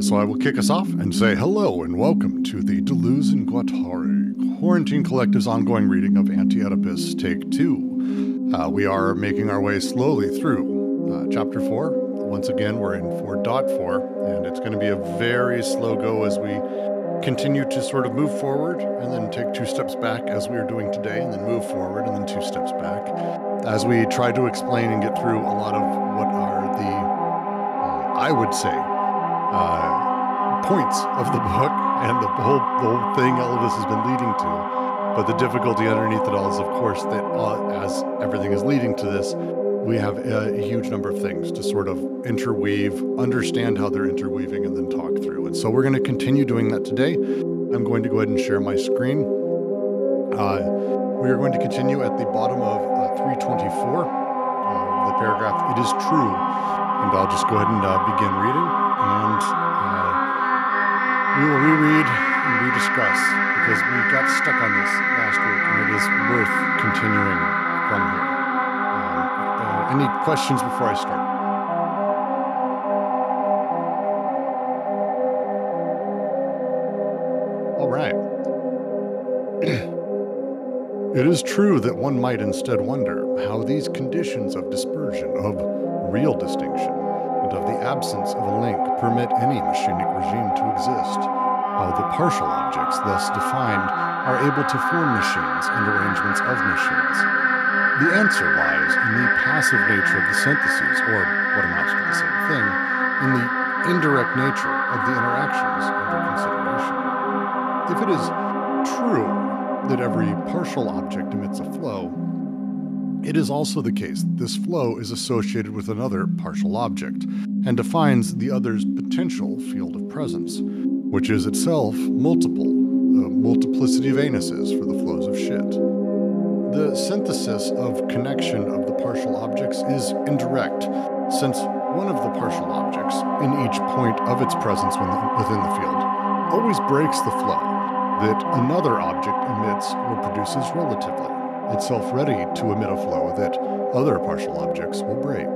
Uh, so I will kick us off and say hello and welcome to the Deleuze and Guattari Quarantine Collective's ongoing reading of Anti Oedipus Take Two. Uh, we are making our way slowly through uh, chapter four. Once again, we're in 4.4, and it's going to be a very slow go as we continue to sort of move forward and then take two steps back as we are doing today, and then move forward and then two steps back as we try to explain and get through a lot of what are the, uh, I would say, uh, points of the book and the whole, the whole thing all of this has been leading to. But the difficulty underneath it all is, of course, that uh, as everything is leading to this, we have a, a huge number of things to sort of interweave, understand how they're interweaving, and then talk through. And so we're going to continue doing that today. I'm going to go ahead and share my screen. Uh, we are going to continue at the bottom of uh, 324, uh, the paragraph, It is true. And I'll just go ahead and uh, begin reading. And uh, we will reread and rediscuss because we got stuck on this last week and it is worth continuing from here. Um, uh, any questions before I start? All right. It is true that one might instead wonder how these conditions of dispersion, of real distinction, of the absence of a link permit any machinic regime to exist, how the partial objects thus defined are able to form machines and arrangements of machines. The answer lies in the passive nature of the syntheses, or what amounts to the same thing, in the indirect nature of the interactions under consideration. If it is true that every partial object emits a it is also the case that this flow is associated with another partial object and defines the other's potential field of presence, which is itself multiple, a multiplicity of anuses for the flows of shit. The synthesis of connection of the partial objects is indirect, since one of the partial objects, in each point of its presence within the field, always breaks the flow that another object emits or produces relatively, itself ready to emit a flow that other partial objects will break.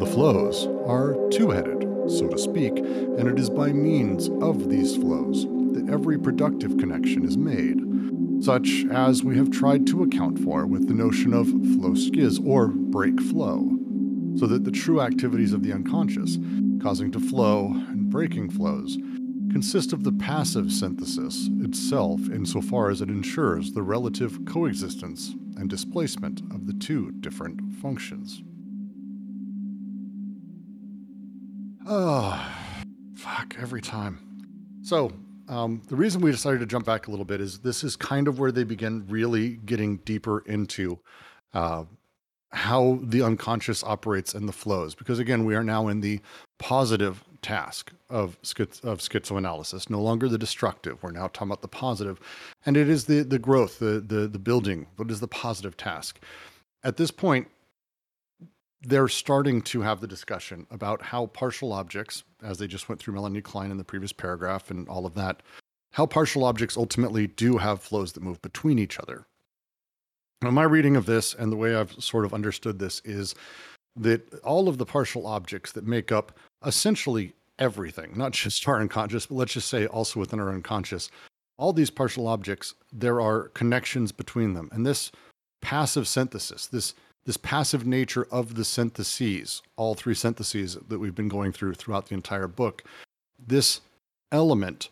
The flows are two headed, so to speak, and it is by means of these flows that every productive connection is made, such as we have tried to account for with the notion of flow schiz or break flow, so that the true activities of the unconscious, causing to flow and breaking flows, consist of the passive synthesis itself insofar as it ensures the relative coexistence and displacement of the two different functions. Oh, fuck, every time. So, um, the reason we decided to jump back a little bit is this is kind of where they begin really getting deeper into uh, how the unconscious operates and the flows. Because again, we are now in the positive task of schiz- of schizoanalysis, no longer the destructive. We're now talking about the positive, and it is the the growth, the the the building. What is the positive task? At this point, they're starting to have the discussion about how partial objects, as they just went through Melanie Klein in the previous paragraph and all of that, how partial objects ultimately do have flows that move between each other. Now, my reading of this and the way I've sort of understood this is that all of the partial objects that make up essentially everything, not just our unconscious, but let's just say also within our unconscious, all these partial objects, there are connections between them. And this passive synthesis, this this passive nature of the syntheses, all three syntheses that we've been going through throughout the entire book, this element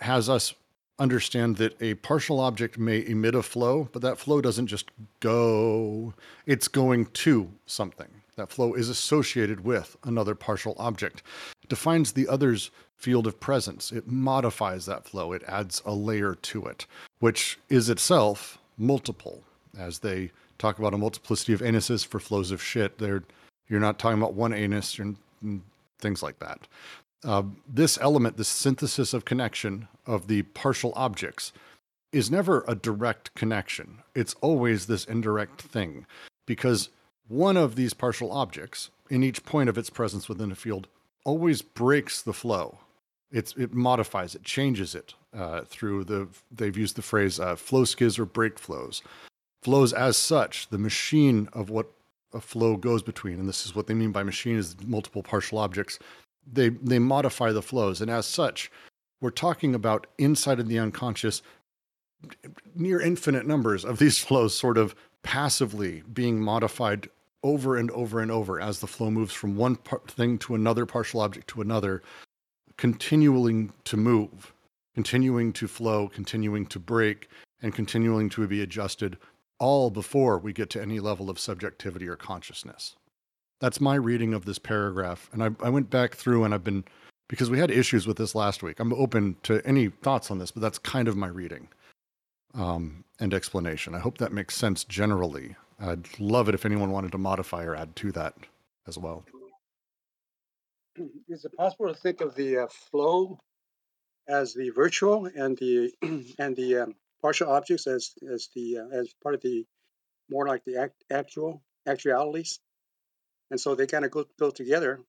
has us understand that a partial object may emit a flow, but that flow doesn't just go, it's going to something. That flow is associated with another partial object. It defines the other's field of presence. It modifies that flow. It adds a layer to it, which is itself multiple. As they talk about a multiplicity of anuses for flows of shit, they're, you're not talking about one anus and things like that. Uh, this element, this synthesis of connection of the partial objects, is never a direct connection. It's always this indirect thing because one of these partial objects in each point of its presence within a field always breaks the flow. It's, it modifies it, changes it uh, through the, they've used the phrase uh, flow schiz or break flows. Flows as such, the machine of what a flow goes between, and this is what they mean by machine is multiple partial objects, they they modify the flows, and as such, we're talking about inside of the unconscious near infinite numbers of these flows sort of passively being modified over and over and over as the flow moves from one thing to another partial object to another, continuing to move, continuing to flow, continuing to break, and continuing to be adjusted, all before we get to any level of subjectivity or consciousness. That's my reading of this paragraph. And I, I went back through and I've been, because we had issues with this last week. I'm open to any thoughts on this, but that's kind of my reading um, and explanation. I hope that makes sense generally. I'd love it if anyone wanted to modify or add to that as well. Is it possible to think of the uh, flow as the virtual and the and the um, partial objects as as the uh, as part of the more like the act, actual actualities, and so they kind of go go together,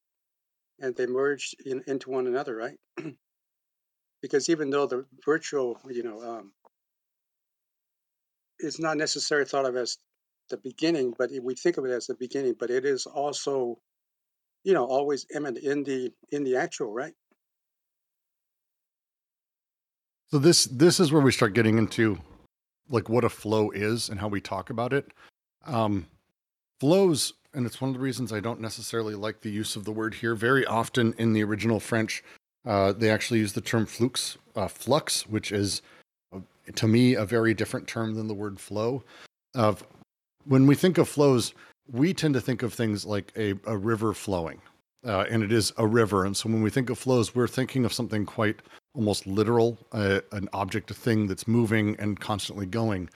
and they merge in, into one another, right? because even though the virtual, you know, um, is not necessarily thought of as the beginning, but we think of it as the beginning, but it is also, you know, always immanent in the in the actual, right? So this this is where we start getting into like what a flow is and how we talk about it. Um, flows, and it's one of the reasons I don't necessarily like the use of the word here. Very often in the original French, uh, they actually use the term flux, uh, flux, which is to me a very different term than the word flow. Of when we think of flows, we tend to think of things like a, a river flowing, uh, and it is a river. And so when we think of flows, we're thinking of something quite almost literal, uh, an object, a thing that's moving and constantly going.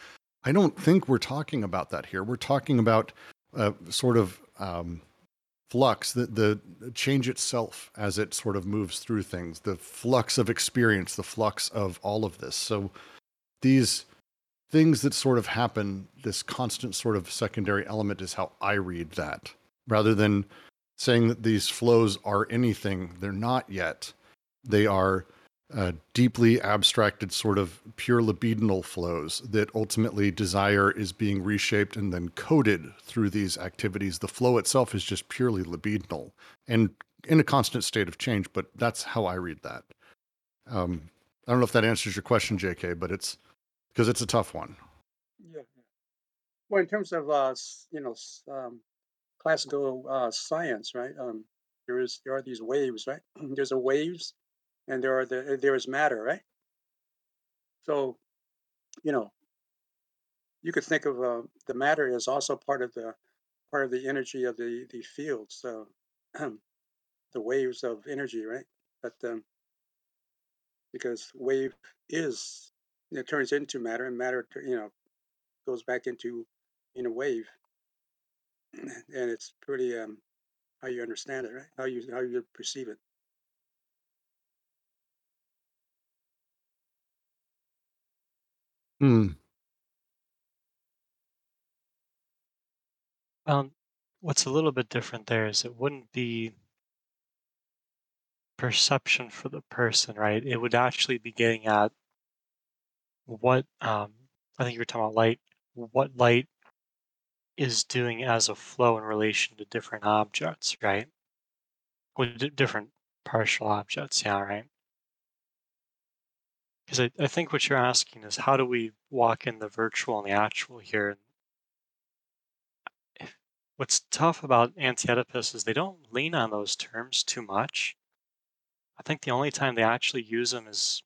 I don't think we're talking about that here. We're talking about uh, sort of um, flux, the, the change itself as it sort of moves through things, the flux of experience, the flux of all of this. So these things that sort of happen, this constant sort of secondary element is how I read that, rather than saying that these flows are anything. They're not yet. They are uh, deeply abstracted, sort of pure libidinal flows that ultimately desire is being reshaped and then coded through these activities. The flow itself is just purely libidinal and in a constant state of change, but that's how I read that. Um, I don't know if that answers your question, JK, but it's because it's a tough one. Yeah. Well, in terms of uh, you know, um, classical uh, science, right? Um, there is there are these waves, right? There's a waves, and there are the there is matter, right? So, you know, you could think of uh, the matter as also part of the part of the energy of the the fields, so the waves of energy, right? But um, because wave is it turns into matter, and matter, you know, goes back into in a wave, and it's pretty um, how you understand it, right? How you how you perceive it. Hmm. Um, what's a little bit different there is it wouldn't be perception for the person, right? It would actually be getting at what um, I think you were talking about light. What light is doing as a flow in relation to different objects, right? With different partial objects, yeah, right. Because I, I think what you're asking is how do we walk in the virtual and the actual here? What's tough about anti-Oedipus is they don't lean on those terms too much. I think the only time they actually use them is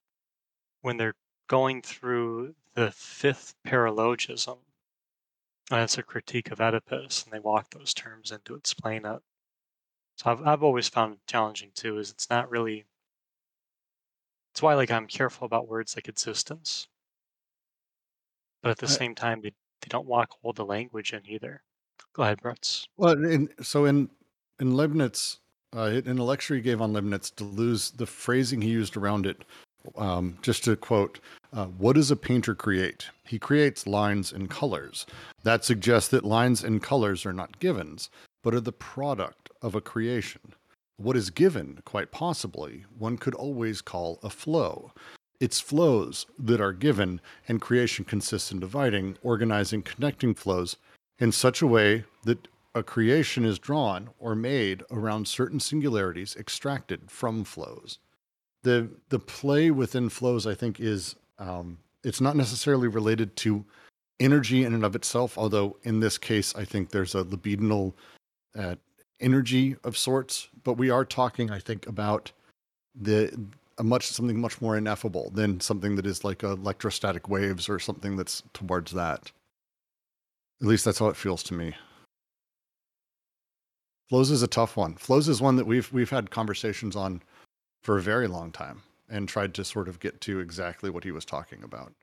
when they're going through the fifth paralogism. And it's a critique of Oedipus, and they walk those terms in to explain it. So I've, I've always found it challenging too, is it's not really, it's why like I'm careful about words like existence. But at the same time, they, they don't walk all the language in either. Go ahead, Brutz. Well, in, so in, in Leibniz, uh, in a lecture he gave on Leibniz, Deleuze, the phrasing he used around it um, just to quote, uh, what does a painter create? He creates lines and colors. That suggests that lines and colors are not givens, but are the product of a creation. What is given, quite possibly, one could always call a flow. It's flows that are given, and creation consists in dividing, organizing, connecting flows in such a way that a creation is drawn or made around certain singularities extracted from flows. The the play within flows, I think, is um, it's not necessarily related to energy in and of itself. Although in this case, I think there's a libidinal uh, energy of sorts. But we are talking, I think, about the a much something much more ineffable than something that is like electrostatic waves or something that's towards that. At least that's how it feels to me. Flows is a tough one. Flows is one that we've we've had conversations on for a very long time and tried to sort of get to exactly what he was talking about.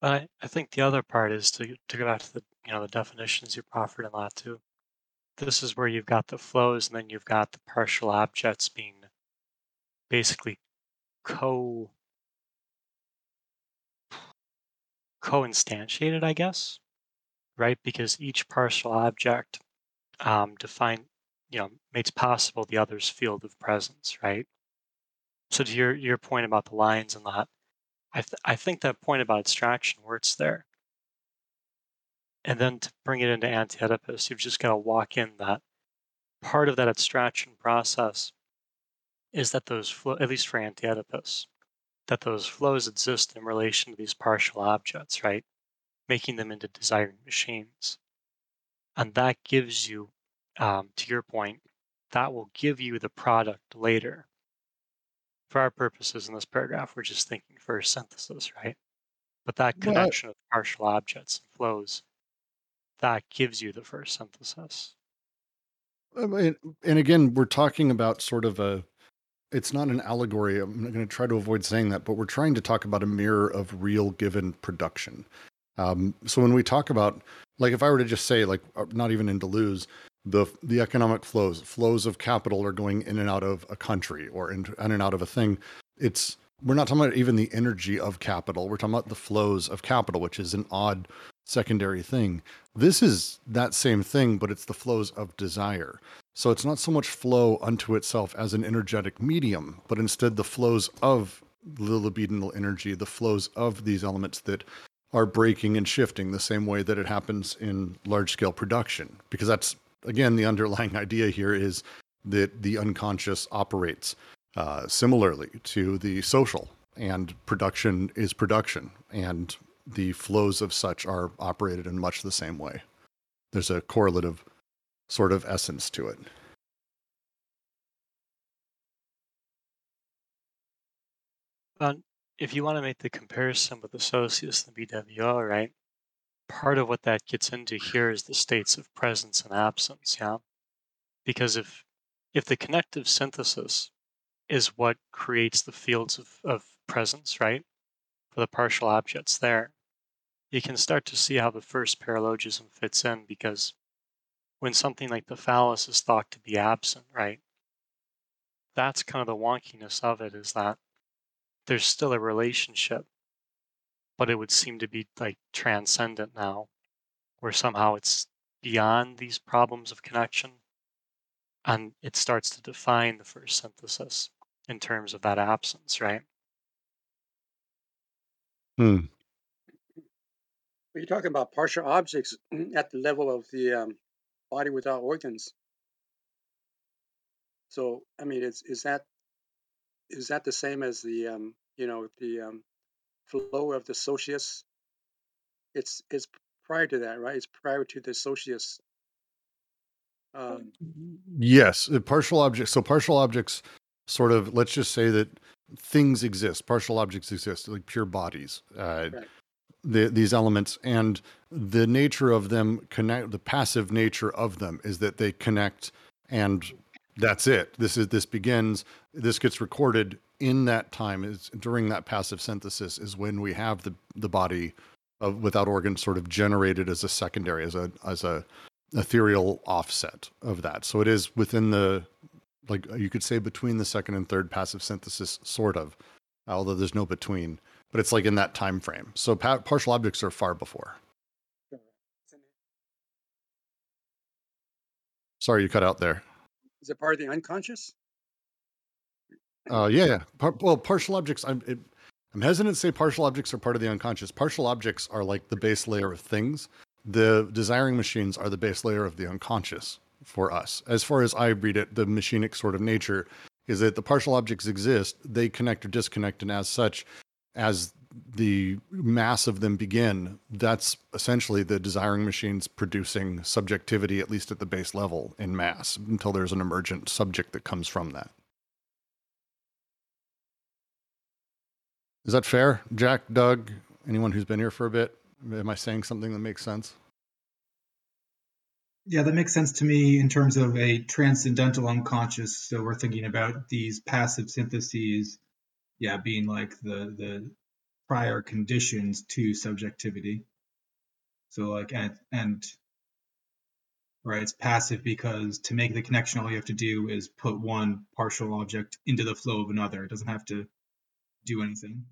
But I, I think the other part is to to go back to the you know the definitions you proffered in too. This is where you've got the flows and then you've got the partial objects being basically co co-instantiated, I guess, right? Because each partial object um, define, you know, makes possible the other's field of presence, right? So to your your point about the lines and that, I th- I think that point about abstraction works there. And then to bring it into anti-Oedipus, you've just got to walk in that part of that abstraction process is that those flow, at least for anti-Oedipus, that those flows exist in relation to these partial objects, right? Making them into desiring machines. And that gives you, um, to your point, that will give you the product later. For our purposes in this paragraph, we're just thinking first synthesis, right? But that connection of partial objects and flows, that gives you the first synthesis. I mean, and again, we're talking about sort of a it's not an allegory. I'm going to try to avoid saying that, but we're trying to talk about a mirror of real given production. Um, so when we talk about, like, if I were to just say, like, uh, not even in Deleuze, the the economic flows, flows of capital are going in and out of a country or in, in and out of a thing. It's we're not talking about even the energy of capital. We're talking about the flows of capital, which is an odd secondary thing. This is that same thing, but it's the flows of desire. So it's not so much flow unto itself as an energetic medium, but instead the flows of the libidinal energy, the flows of these elements that are breaking and shifting the same way that it happens in large scale production. Because that's, again, the underlying idea here is that the unconscious operates uh, similarly to the social, and production is production, and the flows of such are operated in much the same way. There's a correlative sort of essence to it. But if you want to make the comparison with the Socius and the BWO, right? Part of what that gets into here is the states of presence and absence, yeah? Because if if the connective synthesis is what creates the fields of, of presence, right? For the partial objects there, you can start to see how the first paralogism fits in because when something like the phallus is thought to be absent, right? That's kind of the wonkiness of it is that there's still a relationship, but it would seem to be like transcendent now, where somehow it's beyond these problems of connection and it starts to define the first synthesis in terms of that absence, right? Hmm. You're talking about partial objects at the level of the um, body without organs. So, I mean, is is that is that the same as the um, you know the um, flow of the socius? It's it's prior to that, right? It's prior to the socius. Um, Yes, uh, partial objects. So partial objects, sort of. Let's just say that things exist. Partial objects exist, like pure bodies. Uh, Right. the, these elements and the nature of them connect. The passive nature of them is that they connect, and that's it. This is this begins. This gets recorded in that time. Is during that passive synthesis is when we have the the body of without organs sort of generated as a secondary as a as a ethereal offset of that. So it is within the like you could say between the second and third passive synthesis, sort of, although there's no between. But it's like in that time frame. So pa- partial objects are far before. Sorry, you cut out there. is it part of the unconscious? Uh, yeah, yeah. Par- well, partial objects. I'm it, I'm hesitant to say partial objects are part of the unconscious. Partial objects are like the base layer of things. the desiring machines are the base layer of the unconscious for us. As far as I read it, the machinic sort of nature is that the partial objects exist, they connect or disconnect, and as such, as the mass of them begin, that's essentially the desiring machines producing subjectivity, at least at the base level, in mass, until there's an emergent subject that comes from that. Is that fair? Jack, Doug, anyone who's been here for a bit? Am I saying something that makes sense? Yeah, that makes sense to me in terms of a transcendental unconscious. So we're thinking about these passive syntheses, yeah, being like the the prior conditions to subjectivity. So like and and right, it's passive because to make the connection, all you have to do is put one partial object into the flow of another. It doesn't have to do anything.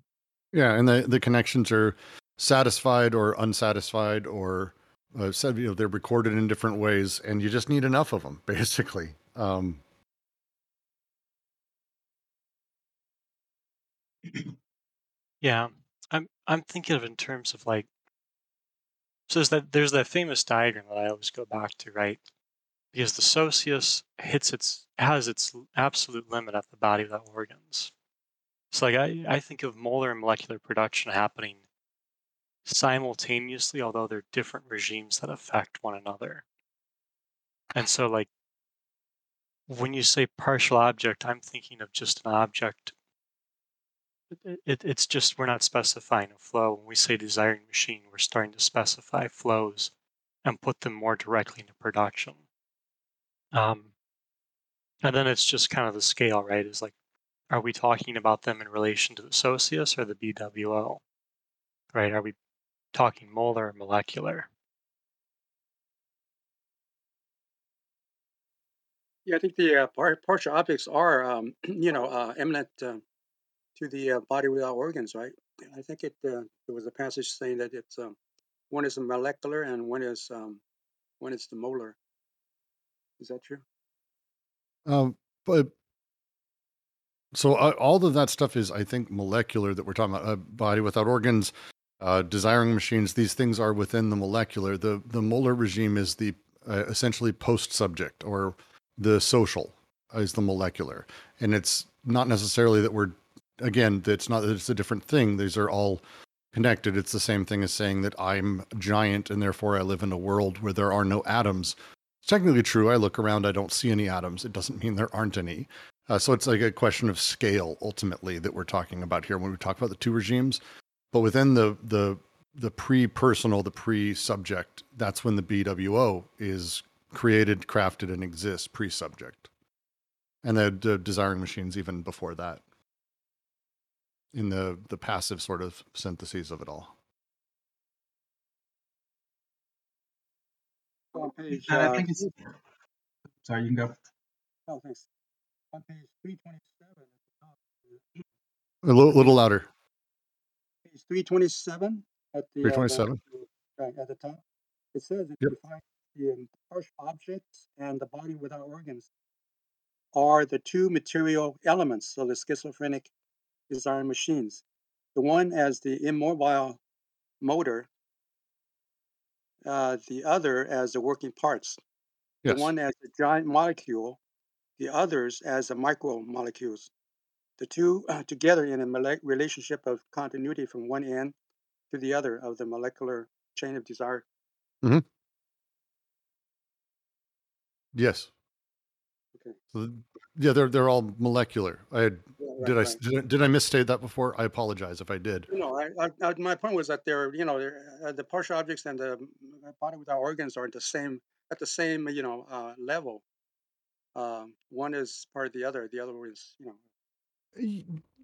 Yeah, and the the connections are satisfied or unsatisfied or uh, said you know they're recorded in different ways, and you just need enough of them, basically. Um, Yeah, I'm I'm thinking of in terms of like so there's that there's that famous diagram that I always go back to, right? Because the socius hits its has its absolute limit at the body without organs. So like I, I think of molar and molecular production happening simultaneously, although they're different regimes that affect one another. And so like when you say partial object, I'm thinking of just an object it, it, it's just we're not specifying a flow. When we say desiring machine, we're starting to specify flows and put them more directly into production. Um, and then it's just kind of the scale, right? Is like, are we talking about them in relation to the socius or the BWO? Right? Are we talking molar or molecular? Yeah, I think the uh, partial objects are, um, you know, uh, immanent uh, to the uh, body without organs, right? I think it uh, there was a passage saying that it's um, one is molecular and one is um, one is the molar. Is that true? um, but so uh, all of that stuff is, I think, molecular that we're talking about. A body without organs, uh, desiring machines. These things are within the molecular. The the molar regime is the uh, essentially post subject or the social is the molecular, and it's not necessarily that we're again, it's not that it's a different thing. These are all connected. It's the same thing as saying that I'm giant and therefore I live in a world where there are no atoms. It's technically true. I look around, I don't see any atoms. It doesn't mean there aren't any. Uh, so it's like a question of scale ultimately that we're talking about here when we talk about the two regimes. But within the the the pre-personal, the pre-subject, that's when the BWO is created, crafted, and exists pre-subject. And the, the desiring machines even before that in the the passive sort of syntheses of it all. On page, And I uh, think it's sorry, you can go. oh, thanks. On page 327 at the top. A little, little louder. Page 327 at the, uh, the- 327. right, at the top. It says it Yep. defines the partial objects and the body without organs are the two material elements of the schizophrenic design machines. The one as the immobile motor, uh, the other as the working parts. Yes. The one as the giant molecule, the others as the micromolecules. The two uh, together in a mole- relationship of continuity from one end to the other of the molecular chain of desire. Yes. Okay. So, yeah, they're they're all molecular. I had, Yeah, right, did I, right. did I did I misstate that before? I apologize if I did. No, I, I, I, my point was that they're, you know, they're, uh, the partial objects and the mm, body without organs are the same at the same, you know, uh, level. Um, one is part of the other. The other is, you know,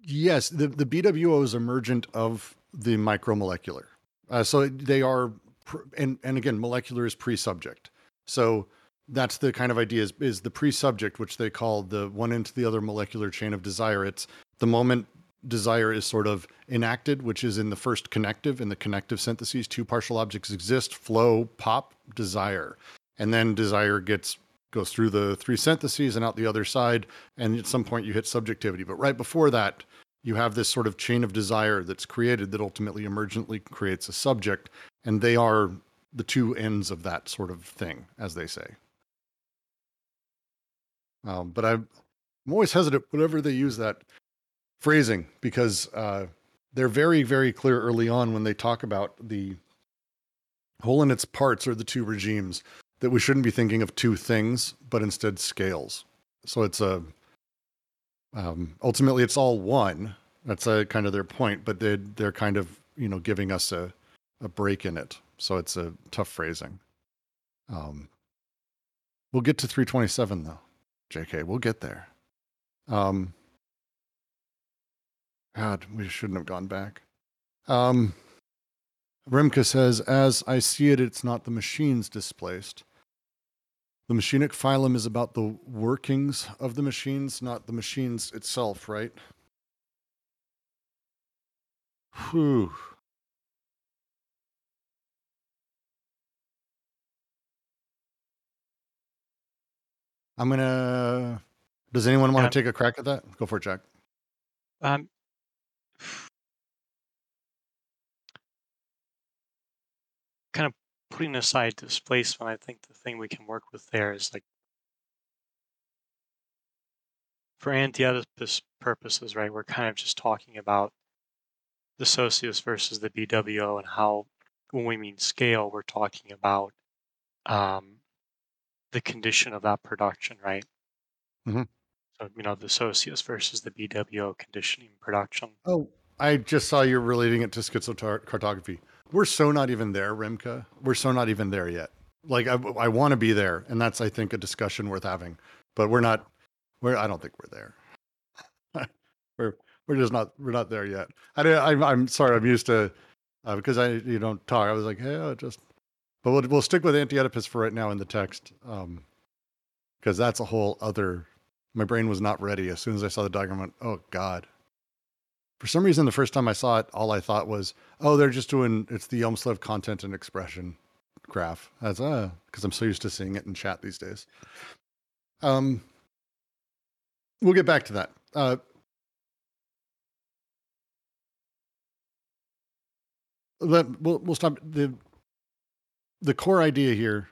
Yes, the the BWO is emergent of the micromolecular. Uh, so they are, and and again, molecular is pre-subject. So that's the kind of idea is, is the pre-subject, which they call the one into the other molecular chain of desire. It's the moment desire is sort of enacted, which is in the first connective. In the connective syntheses, two partial objects exist: flow, pop, desire, and then desire gets goes through the three syntheses and out the other side and at some point you hit subjectivity but right before that you have this sort of chain of desire that's created that ultimately emergently creates a subject and they are the two ends of that sort of thing, as they say. Um, but I'm, I'm always hesitant whenever they use that phrasing because uh, they're very, very clear early on when they talk about the whole in its parts are the two regimes that we shouldn't be thinking of two things, but instead scales. So it's a um, ultimately it's all one. That's a, kind of their point, but they they're kind of you know giving us a a break in it. So it's a tough phrasing. Um, we'll get to 327 though, JK. We'll get there. Um, God, we shouldn't have gone back. Um, Remke says, as I see it, it's not the machines displaced. The machinic phylum is about the workings of the machines, not the machines itself, right? Whew. I'm gonna. Does anyone want to take a crack at that? Go for it, Jack. Um, kind of putting aside displacement, I think the thing we can work with there is like for anti-Oedipus purposes, right? We're kind of just talking about the socius versus the BWO and how when we mean scale, we're talking about um, the condition of that production, right? Mhm. So you know the socius versus the BWO conditioning production. Oh, I just saw you're relating it to schizocartography. We're so not even there, Remka. We're so not even there yet. Like I, I want to be there, and that's I think a discussion worth having. But we're not. We're I don't think we're there. we're we're just not we're not there yet. I, I'm I'm sorry. I'm used to uh, because I you don't talk. I was like, hey, oh, just. But we'll we'll stick with anti-Oedipus for right now in the text, um, because that's a whole other. My brain was not ready as soon as I saw the diagram. I went, oh God, for some reason, the first time I saw it, all I thought was, "Oh, they're just doing it's the Hjelmslev content and expression graph." That's uh, because I'm so used to seeing it in chat these days. Um, we'll get back to that. Uh, let we'll we'll stop the the core idea here,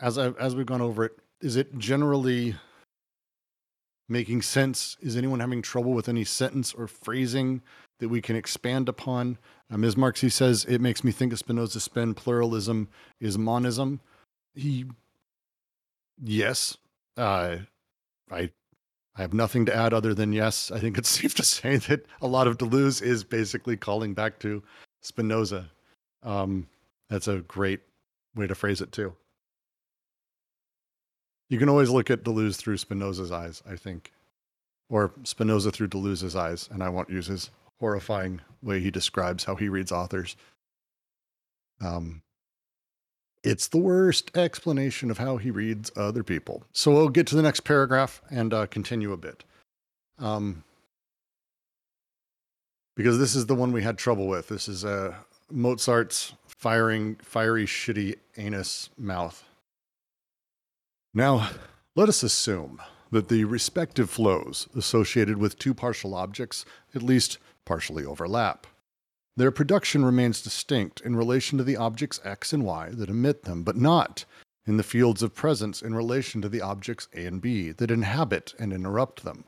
as I as we've gone over it, is it generally making sense? Is anyone having trouble with any sentence or phrasing that we can expand upon? Uh, Ms. Marxy says it makes me think of Spinoza's spin pluralism is monism. He, yes, uh, I, I have nothing to add other than yes. I think it's safe to say that a lot of Deleuze is basically calling back to Spinoza. Um, that's a great way to phrase it too. You can always look at Deleuze through Spinoza's eyes, I think, or Spinoza through Deleuze's eyes, and I won't use his horrifying way he describes how he reads authors. Um, it's the worst explanation of how he reads other people. So we'll get to the next paragraph and uh, continue a bit. Um, because this is the one we had trouble with. This is uh, Mozart's firing, fiery, shitty anus mouth. Now, let us assume that the respective flows associated with two partial objects at least partially overlap. Their production remains distinct in relation to the objects x and y that emit them, but not in the fields of presence in relation to the objects a and b that inhabit and interrupt them,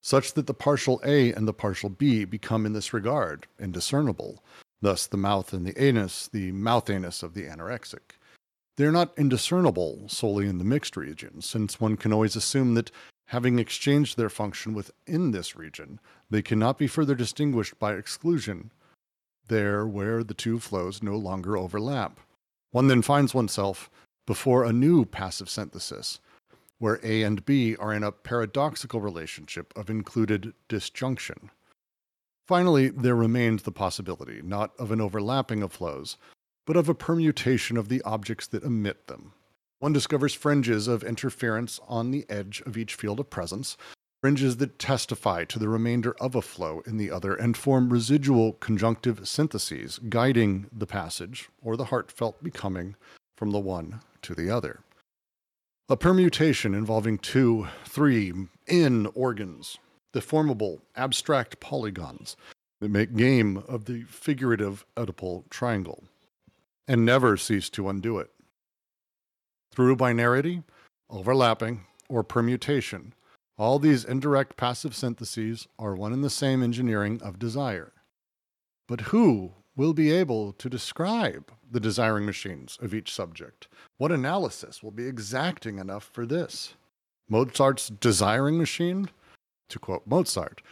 such that the partial a and the partial b become in this regard indiscernible, thus the mouth and the anus, the mouth anus of the anorexic. They're not indiscernible solely in the mixed region, since one can always assume that, having exchanged their function within this region, they cannot be further distinguished by exclusion, there where the two flows no longer overlap. One then finds oneself before a new passive synthesis, where A and B are in a paradoxical relationship of included disjunction. Finally, there remains the possibility not of an overlapping of flows, but of a permutation of the objects that emit them. One discovers fringes of interference on the edge of each field of presence, fringes that testify to the remainder of a flow in the other and form residual conjunctive syntheses guiding the passage or the heartfelt becoming from the one to the other. A permutation involving two, three, in organs, deformable, abstract polygons that make game of the figurative Oedipal triangle. And never cease to undo it. Through binarity, overlapping, or permutation, all these indirect passive syntheses are one and the same engineering of desire. But who will be able to describe the desiring machines of each subject? What analysis will be exacting enough for this? Mozart's desiring machine? To quote Mozart,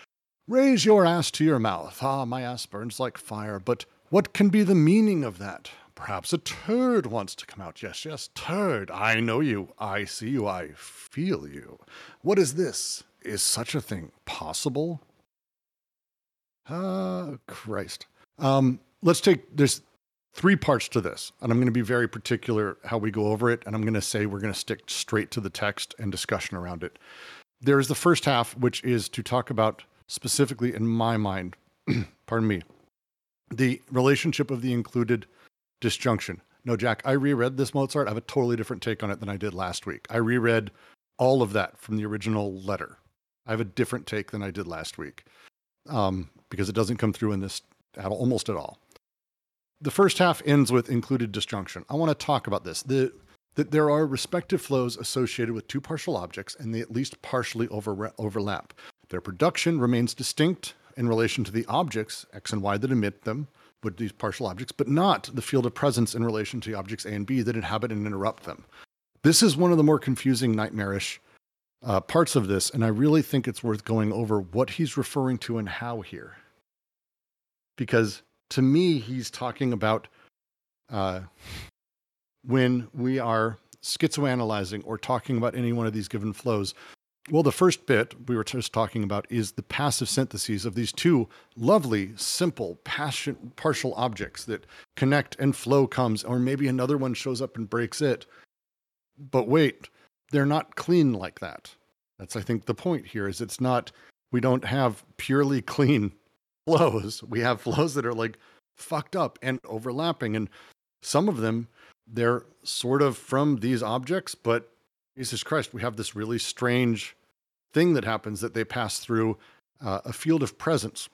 raise your ass to your mouth. Ah, my ass burns like fire, but what can be the meaning of that? Perhaps a turd wants to come out. Yes, yes, turd. I know you. I see you. I feel you. What is this? Is such a thing possible? Ah, Christ. Um, let's take, there's three parts to this, and I'm going to be very particular how we go over it, and I'm going to say we're going to stick straight to the text and discussion around it. There is the first half, which is to talk about specifically, in my mind, pardon me, the relationship of the included disjunction. No, Jack, I reread this Mozart. I have a totally different take on it than I did last week. I reread all of that from the original letter. I have a different take than I did last week um, because it doesn't come through in this at all, almost at all. The first half ends with included disjunction. I want to talk about this. The, that there are respective flows associated with two partial objects and they at least partially over, overlap. Their production remains distinct in relation to the objects, x and y, that emit them, with these partial objects, but not the field of presence in relation to objects A and B that inhabit and interrupt them. This is one of the more confusing, nightmarish uh, parts of this, and I really think it's worth going over what he's referring to and how here. Because to me, he's talking about uh, when we are schizoanalyzing or talking about any one of these given flows. Well, the first bit we were just talking about is the passive syntheses of these two lovely, simple, passion, partial objects that connect and flow comes, or maybe another one shows up and breaks it. But wait, they're not clean like that. That's, I think, the point here is it's not, we don't have purely clean flows. We have flows that are like fucked up and overlapping. And some of them, they're sort of from these objects, but Jesus Christ, we have this really strange thing that happens that they pass through uh, a field of presence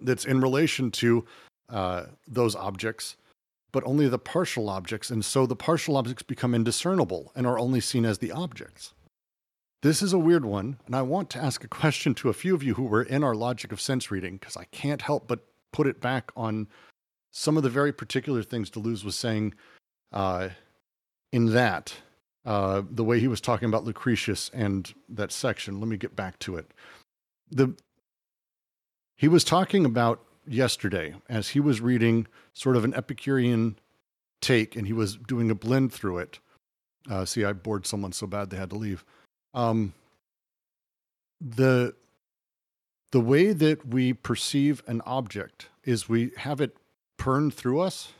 that's in relation to uh, those objects, but only the partial objects. And so the partial objects become indiscernible and are only seen as the objects. This is a weird one, and I want to ask a question to a few of you who were in our logic of sense reading, because I can't help but put it back on some of the very particular things Deleuze was saying uh, in that uh, the way he was talking about Lucretius and that section. Let me get back to it. The he was talking about yesterday as he was reading sort of an Epicurean take, and he was doing a blend through it. Uh, see, I bored someone so bad they had to leave. Um, the the way that we perceive an object is we have it burn through us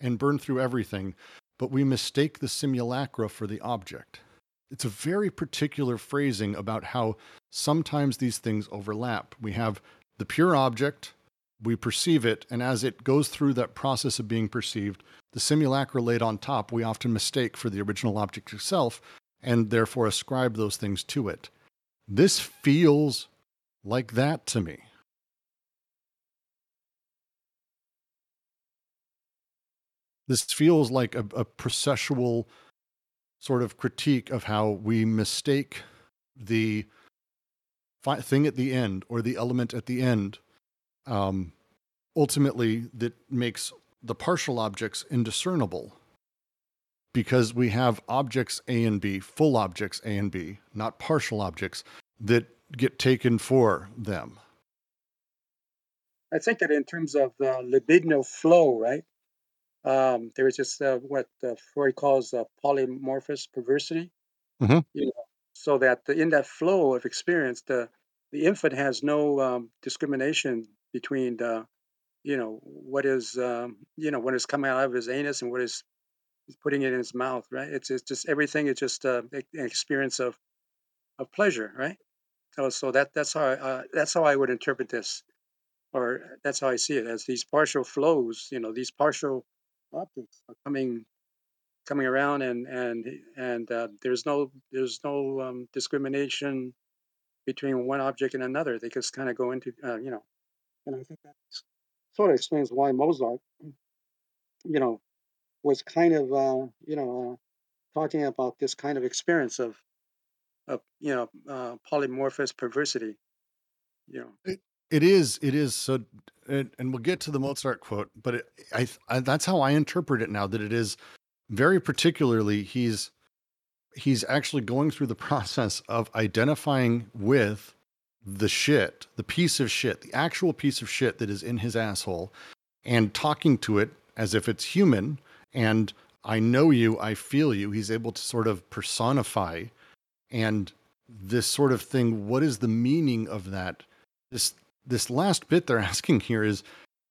and burn through everything but we mistake the simulacra for the object. It's a very particular phrasing about how sometimes these things overlap. We have the pure object, we perceive it, and as it goes through that process of being perceived, the simulacra laid on top we often mistake for the original object itself and therefore ascribe those things to it. This feels like that to me. This feels like a, a processual sort of critique of how we mistake the fi- thing at the end or the element at the end um, ultimately that makes the partial objects indiscernible because we have objects A and B, full objects A and B, not partial objects that get taken for them. I think that in terms of the libidinal flow, right? Um, there is just uh, what uh, Freud calls uh, polymorphous perversity. Mhm. You know, so that the, in that flow of experience, the the infant has no um, discrimination between the, you know, what is, um, you know, what is coming out of his anus and what is he's putting it in his mouth, right? It's, it's just everything is just uh, an experience of of pleasure, right? So, so that that's how I, uh, that's how I would interpret this, or that's how I see it as these partial flows. You know, these partial objects are coming coming around and and and uh, there's no there's no um, discrimination between one object and another they just kind of go into uh, you know and i think that sort of explains why mozart you know was kind of uh, you know uh, talking about this kind of experience of of you know uh, polymorphous perversity. You know, It, is. It is. So, and, and we'll get to the Mozart quote, but it, I, I that's how I interpret it now. That it is very particularly he's he's actually going through the process of identifying with the shit, the piece of shit, the actual piece of shit that is in his asshole, and talking to it as if it's human. And I know you, I feel you. He's able to sort of personify and this sort of thing. What is the meaning of that? This this last bit they're asking here is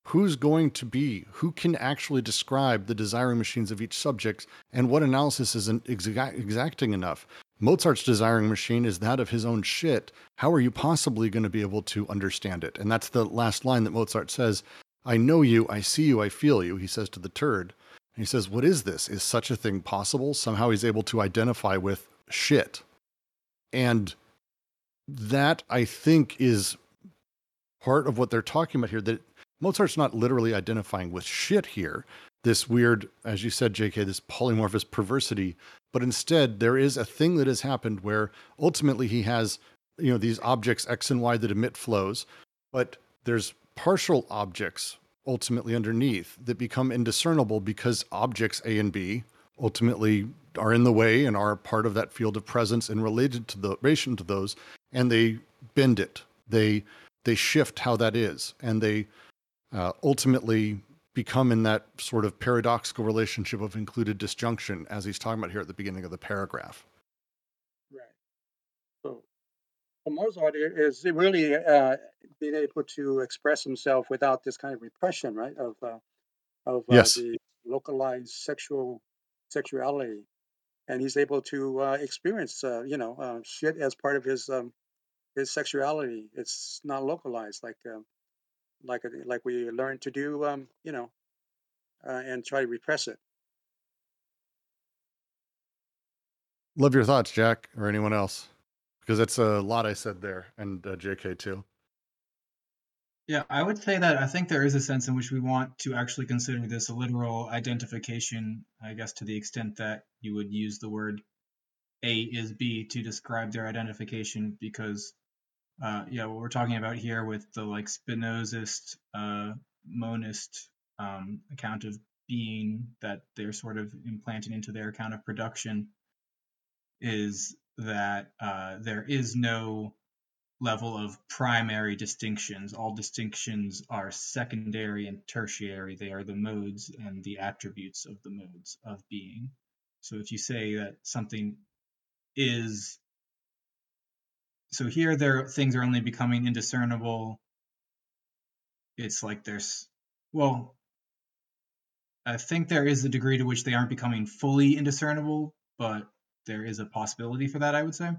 who's going to be who can actually describe the desiring machines of each subject and what analysis isn't exa- exacting enough? Mozart's desiring machine is that of his own shit. How are you possibly going to be able to understand it? And that's the last line that mozart says i know you i see you i feel you he says to the turd. And he says what is this? Is such a thing possible? Somehow he's able to identify with shit. And that i think is part of what they're talking about here that Mozart's not literally identifying with shit here, this weird, as you said, JK, this polymorphous perversity, but instead there is a thing that has happened where ultimately he has, you know, these objects X and Y that emit flows, but there's partial objects ultimately underneath that become indiscernible because objects A and B ultimately are in the way and are part of that field of presence and related to the relation to those, and they bend it. They they shift how that is, and they uh, ultimately become in that sort of paradoxical relationship of included disjunction, as he's talking about here at the beginning of the paragraph. right? So, Mozart is really uh, being able to express himself without this kind of repression, right? Of uh, of uh, Yes. the localized sexual sexuality, and he's able to uh, experience, uh, you know, uh, shit as part of his um, his sexuality. It's not localized like um, like like we learn to do, um, you know, uh, and try to repress it. Love your thoughts, Jack, or anyone else, because that's a lot I said there, and uh, JK too. Yeah, I would say that I think there is a sense in which we want to actually consider this a literal identification, I guess, to the extent that you would use the word A is B to describe their identification, because, uh, yeah, what we're talking about here with the like Spinozist, uh, monist um, account of being that they're sort of implanting into their account of production is that uh, there is no level of primary distinctions. All distinctions are secondary and tertiary. They are the modes and the attributes of the modes of being. So if you say that something is so here there things are only becoming indiscernible. It's like there's well, I think there is a degree to which they aren't becoming fully indiscernible, but there is a possibility for that, I would say.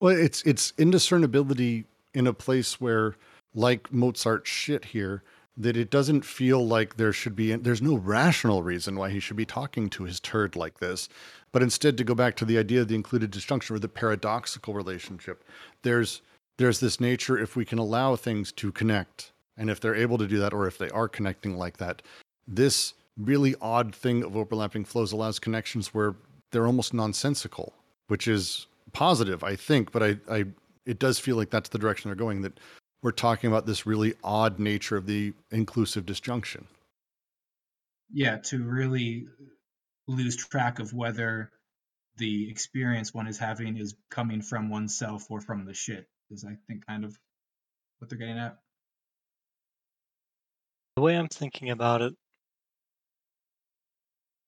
Well, it's it's indiscernibility in a place where, like Mozart shit here, that it doesn't feel like there should be. There's no rational reason why he should be talking to his turd like this, but instead to go back to the idea of the included disjunction or the paradoxical relationship. There's there's this nature if we can allow things to connect, and if they're able to do that, or if they are connecting like that, this really odd thing of overlapping flows allows connections where they're almost nonsensical, which is positive, I think, but I, I it does feel like that's the direction they're going. That we're talking about this really odd nature of the inclusive disjunction. Yeah, to really lose track of whether the experience one is having is coming from oneself or from the shit is I think kind of what they're getting at. The way I'm thinking about it,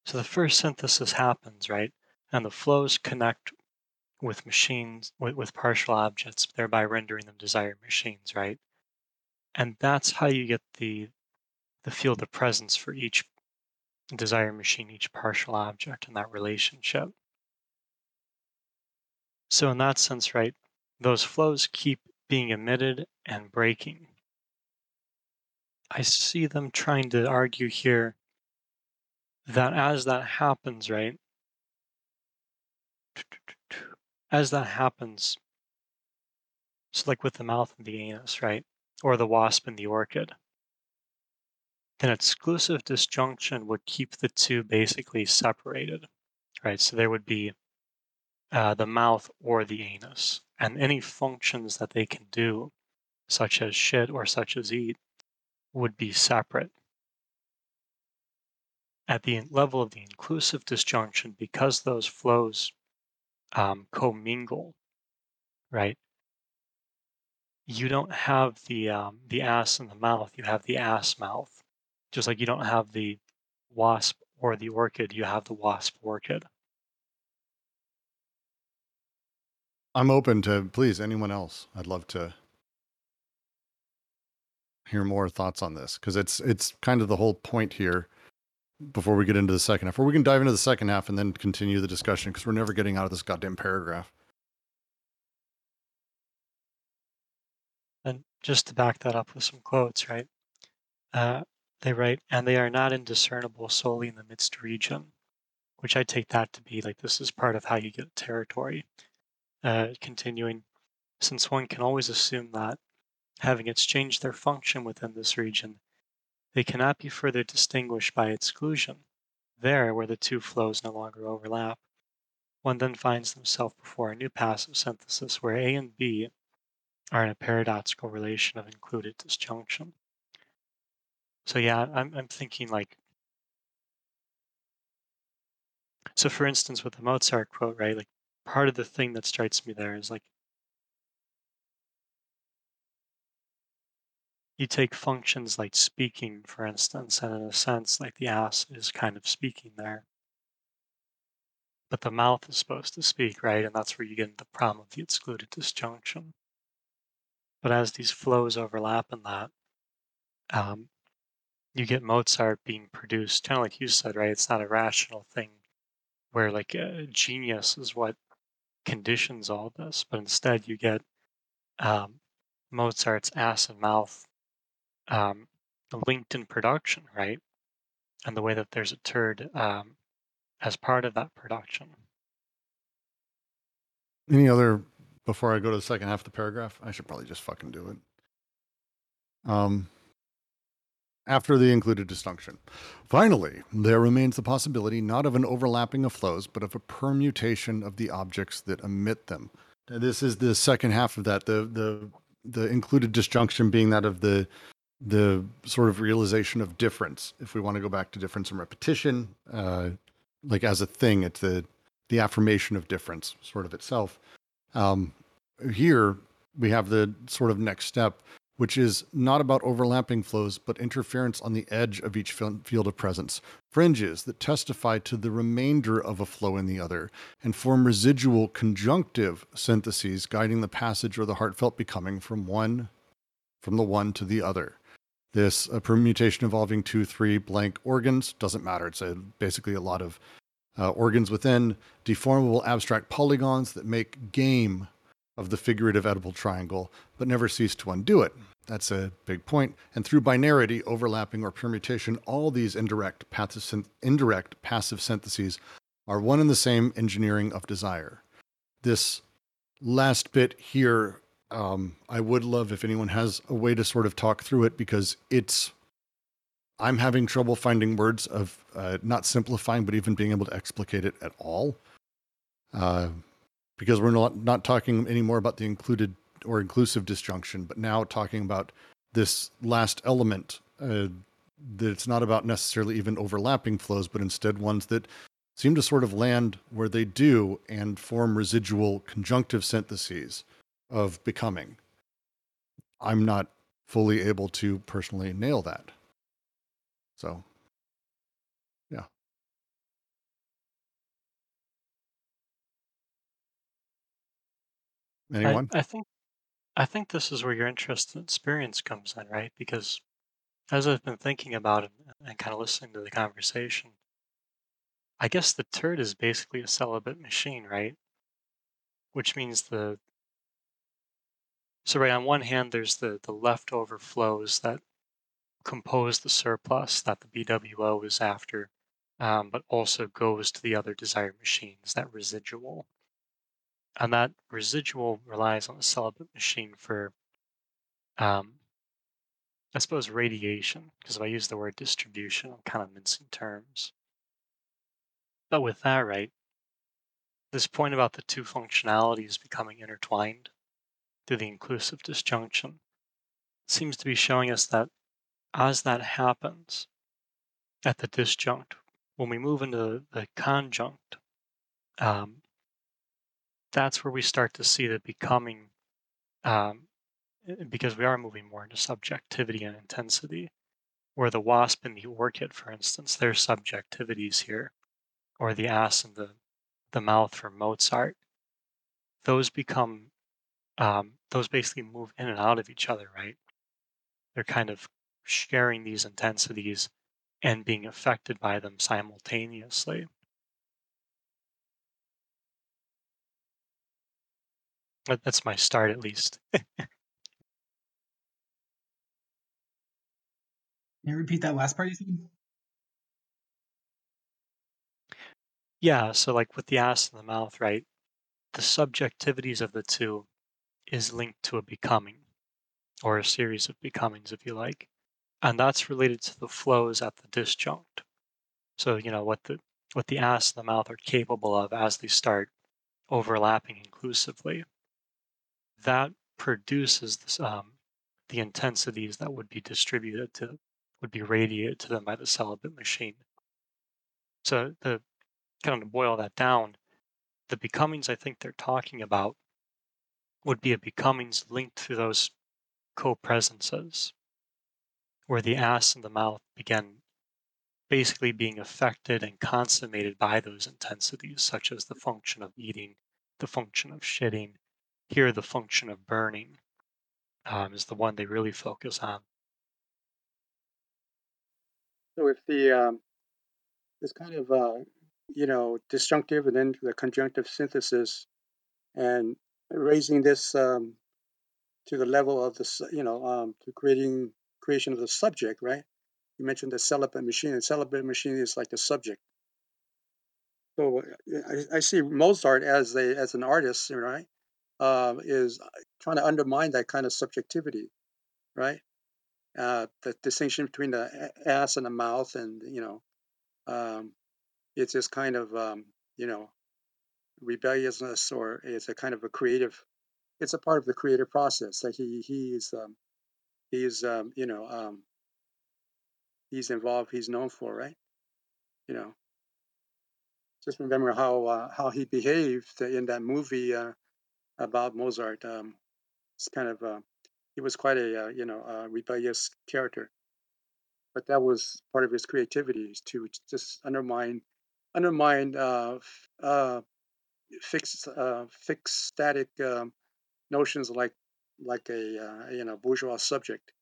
so the first synthesis happens, right? And the flows connect with machines, with, with partial objects, thereby rendering them desired machines, right? And that's how you get the the field of presence for each desired machine, each partial object in that relationship. So in that sense, right, those flows keep being emitted and breaking. I see them trying to argue here that as that happens, right, as that happens, so like with the mouth and the anus, right, or the wasp and the orchid, then exclusive disjunction would keep the two basically separated, right? So there would be uh, the mouth or the anus, and any functions that they can do, such as shit or such as eat, would be separate. At the level of the inclusive disjunction, because those flows um, commingle, right? You don't have the um, the ass in the mouth; you have the ass mouth. Just like you don't have the wasp or the orchid, you have the wasp orchid. I'm open to please anyone else. I'd love to hear more thoughts on this because it's it's kind of the whole point here before we get into the second half or we can dive into the second half and then continue the discussion because we're never getting out of this goddamn paragraph And just to back that up with some quotes, right? Uh, they write, and they are not indiscernible solely in the midst region, which I take that to be like this is part of how you get territory. Uh, continuing, since one can always assume that, having exchanged their function within this region, they cannot be further distinguished by exclusion. There, where the two flows no longer overlap, one then finds himself before a new passive synthesis where A and B are in a paradoxical relation of included disjunction. So yeah, I'm I'm thinking like so for instance with the Mozart quote, right? Like part of the thing that strikes me there is like you take functions like speaking, for instance, and in a sense, like the ass is kind of speaking there. But the mouth is supposed to speak, right? And that's where you get the problem of the excluded disjunction. But as these flows overlap in that, um, you get Mozart being produced, kind of like you said, right? It's not a rational thing where like uh, genius is what conditions all this, but instead you get um, Mozart's ass and mouth um, linked in production, right? And the way that there's a turd um, as part of that production. any other before i go to the second half of the paragraph i should probably just fucking do it um after the included disjunction. Finally, there remains the possibility not of an overlapping of flows, but of a permutation of the objects that emit them. And this is the second half of that. The the the included disjunction being that of the the sort of realization of difference. If we want to go back to difference and repetition, uh, like as a thing, it's the the affirmation of difference, sort of itself. Um, here we have the sort of next step, which is not about overlapping flows, but interference on the edge of each field of presence, fringes that testify to the remainder of a flow in the other, and form residual conjunctive syntheses guiding the passage or the heartfelt becoming from one, from the one to the other. This a permutation involving two, three blank organs doesn't matter. It's a, basically a lot of uh, organs within deformable abstract polygons that make game of the figurative Oedipal triangle, but never cease to undo it. That's a big point. And through binarity, overlapping, or permutation, all these indirect indirect passive syntheses are one and the same engineering of desire. This last bit here, um, I would love if anyone has a way to sort of talk through it because it's. I'm having trouble finding words of uh, not simplifying, but even being able to explicate it at all. Uh, because we're not not talking anymore about the included or inclusive disjunction, but now talking about this last element uh, that it's not about necessarily even overlapping flows, but instead ones that seem to sort of land where they do and form residual conjunctive syntheses of becoming. I'm not fully able to personally nail that. So, yeah. I, Anyone? I think I think this is where your interest in experience comes in, right? Because as I've been thinking about it and kind of listening to the conversation, I guess the turd is basically a celibate machine, right? Which means the so right on one hand there's the the leftover flows that compose the surplus that the BWO is after, um, but also goes to the other desired machines, that residual. And that residual relies on the celibate machine for um, I suppose radiation, because if I use the word distribution, I'm kind of mincing terms. But with that, right, this point about the two functionalities becoming intertwined through the inclusive disjunction seems to be showing us that as that happens at the disjunct, when we move into the conjunct, um, that's where we start to see the becoming, um, because we are moving more into subjectivity and intensity. Where the wasp and the orchid, for instance, their subjectivities here, or the ass and the the mouth for Mozart, those become um, those basically move in and out of each other, right? They're kind of sharing these intensities and being affected by them simultaneously. That's my start, at least. Can you repeat that last part you said? Yeah, so like with the ass and the mouth, right? The subjectivities of the two is linked to a becoming or a series of becomings, if you like. And that's related to the flows at the disjunct. So, you know, what the what the ass and the mouth are capable of as they start overlapping inclusively. That produces this, um, the intensities that would be distributed to would be radiated to them by the celibate machine. So the kind of to boil that down, the becomings I think they're talking about would be a becomings linked to those co-presences, where the ass and the mouth begin basically being affected and consummated by those intensities, such as the function of eating, the function of shitting, here the function of burning um, is the one they really focus on. So if the um, this kind of uh, you know, disjunctive and then the conjunctive synthesis and raising this um, to the level of the, you know, um, to creating creation of the subject, right? You mentioned the celibate machine, and celibate machine is like the subject. So I, I see Mozart as a as an artist, right? Uh, is trying to undermine that kind of subjectivity, right? Uh, the distinction between the ass and the mouth, and you know, um, it's this kind of um, you know rebelliousness or it's a kind of a creative it's a part of the creative process that he he's um, he's um, you know um, he's involved he's known for right you know just remember how uh, how he behaved in that movie uh, about Mozart um, it's kind of uh, he was quite a uh, you know uh, rebellious character but that was part of his creativity to just undermine undermine uh, uh, fixed uh, fixed static um, notions like like a uh, you know bourgeois subject,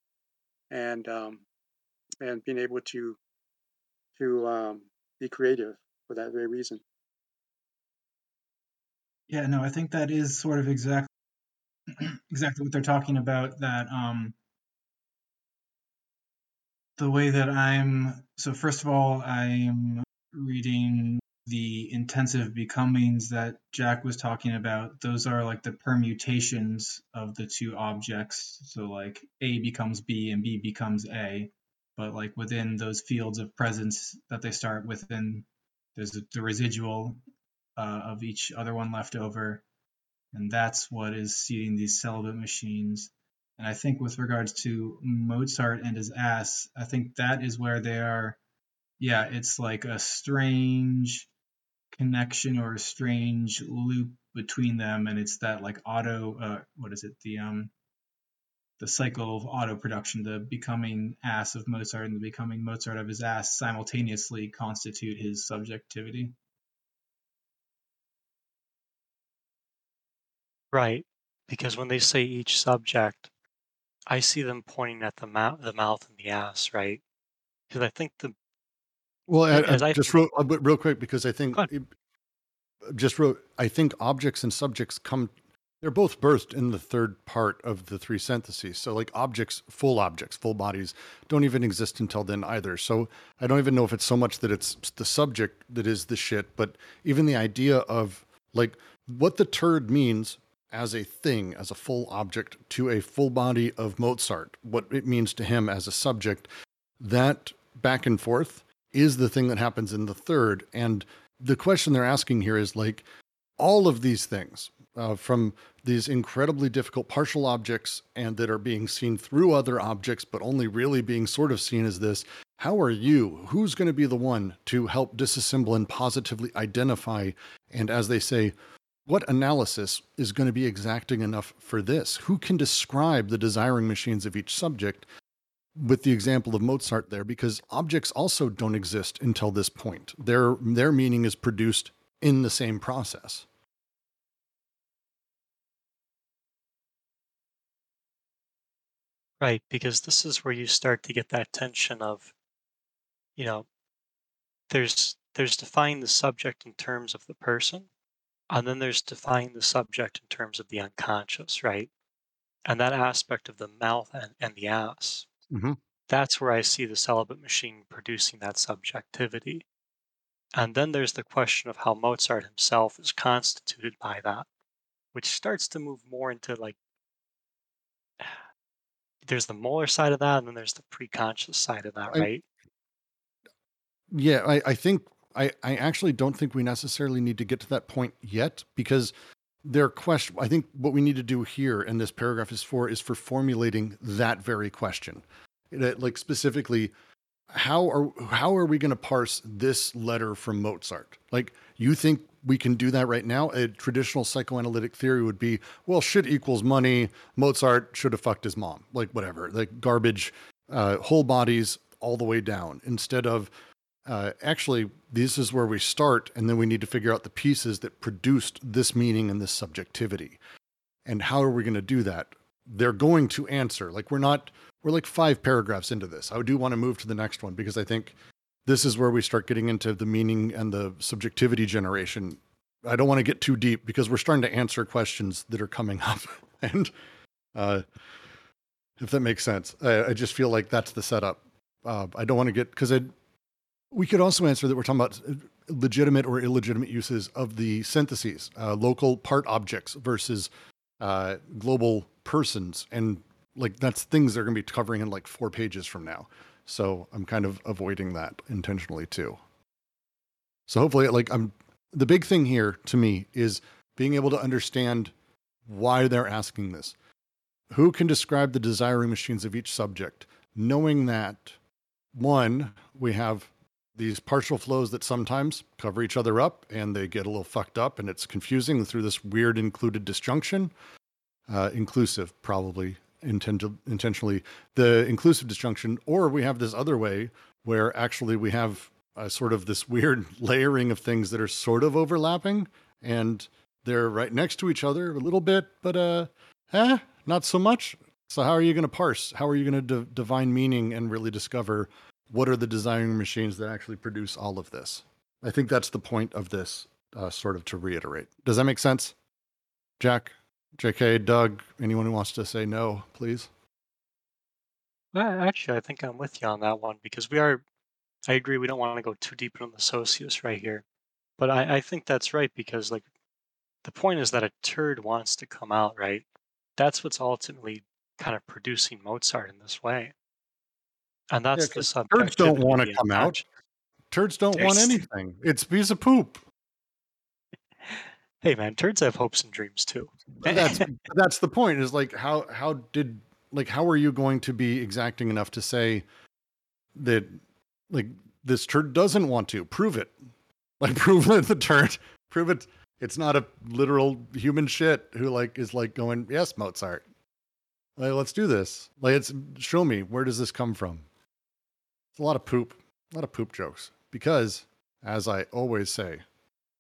and um, and being able to to um, be creative for that very reason. Yeah, no, I think that is sort of exactly exactly what they're talking about. That um, the way that I'm so first of all, I'm reading the intensive becomings that Jack was talking about, those are like the permutations of the two objects. So like A becomes B and B becomes A, but like within those fields of presence that they start within, there's the residual uh, of each other one left over, and that's what is seeding these celibate machines. And I think with regards to Mozart and his ass, I think that is where they are yeah, it's like a strange connection or a strange loop between them, and it's that like auto, uh, what is it? The um, the cycle of auto production, the becoming ass of Mozart and the becoming Mozart of his ass simultaneously constitute his subjectivity. Right, because when they say each subject, I see them pointing at the mouth, the mouth and the ass, right? Because I think the well, I, I just think, wrote uh, real quick because I think it, just wrote. I think objects and subjects come. They're both birthed in the third part of the three syntheses. So, like objects, full objects, full bodies, don't even exist until then either. So, I don't even know if it's so much that it's the subject that is the shit, but even the idea of like what the turd means as a thing, as a full object, to a full body of Mozart, what it means to him as a subject, that back and forth is the thing that happens in the third. And the question they're asking here is like all of these things uh, from these incredibly difficult partial objects and that are being seen through other objects, but only really being sort of seen as this. How are you? Who's going to be the one to help disassemble and positively identify? And as they say, what analysis is going to be exacting enough for this? Who can describe the desiring machines of each subject with the example of Mozart there? Because objects also don't exist until this point. Their, their meaning is produced in the same process. Right, because this is where you start to get that tension of, you know, there's there's defining the subject in terms of the person, and then there's defining the subject in terms of the unconscious, right? And that aspect of the mouth and, and the ass. Mhm. That's where I see the celibate machine producing that subjectivity. And then there's the question of how Mozart himself is constituted by that, which starts to move more into like there's the molar side of that, and then there's the preconscious side of that, I- right? Yeah, I, I think I, I actually don't think we necessarily need to get to that point yet because their question I think what we need to do here and this paragraph is for is for formulating that very question. It- like specifically how are how are we going to parse this letter from Mozart? Like you think we can do that right now? A traditional psychoanalytic theory would be, well, shit equals money. Mozart should have fucked his mom, like whatever, like garbage, uh, whole bodies all the way down. Instead of uh, actually, this is where we start, and then we need to figure out the pieces that produced this meaning and this subjectivity. And how are we going to do that? They're going to answer. Like we're not, we're like five paragraphs into this. I do want to move to the next one because I think this is where we start getting into the meaning and the subjectivity generation. I don't want to get too deep because we're starting to answer questions that are coming up. and uh, if that makes sense, I, I just feel like that's the setup. Uh, I don't want to get because I we could also answer that we're talking about uh, legitimate or illegitimate uses of the syntheses, uh, local part objects versus uh, global persons, and like that's things they're going to be covering in like four pages from now. So I'm kind of avoiding that intentionally too. So hopefully, like I'm the big thing here to me is being able to understand why they're asking this. Who can describe the desiring machines of each subject? Knowing that, one, we have these partial flows that sometimes cover each other up and they get a little fucked up and it's confusing through this weird included disjunction. Uh, inclusive, probably inten- intentionally, the inclusive disjunction, or we have this other way where actually we have uh, sort of this weird layering of things that are sort of overlapping and they're right next to each other a little bit, but uh, eh, not so much. So how are you going to parse? How are you going to divine meaning and really discover what are the desiring machines that actually produce all of this? I think that's the point of this, uh, sort of to reiterate. Does that make sense? Jack, JK, Doug, anyone who wants to say no, please. Well, Actually, I think I'm with you on that one because we are. I agree. We don't want to go too deep into the socius right here, but I, I think that's right because like the point is that a turd wants to come out, right? That's what's ultimately kind of producing Mozart in this way, and that's the subject. turds don't wanna come out. Turds don't want anything. It's a piece of poop. Hey man, turds have hopes and dreams too. That's that's the point. Is like how how did like how are you going to be exacting enough to say that like this turd doesn't want to prove it? Like prove that the turd prove it. It's not a literal human shit who like is like going yes Mozart. Like let's do this. Like it's show me where does this come from? It's a lot of poop. A lot of poop jokes because as I always say,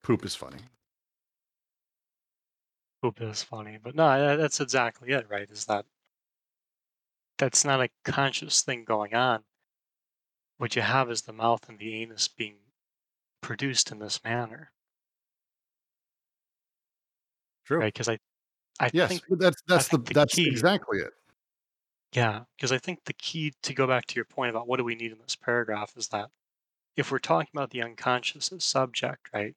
poop is funny. Poop is funny, but no, that's exactly it, right? Is that that's not a conscious thing going on. What you have is the mouth and the anus being produced in this manner, True. right? Because I, I Yes, think, that's that's the the that's key- exactly it. Yeah, because I think the key to go back to your point about what do we need in this paragraph is that if we're talking about the unconscious as subject, right?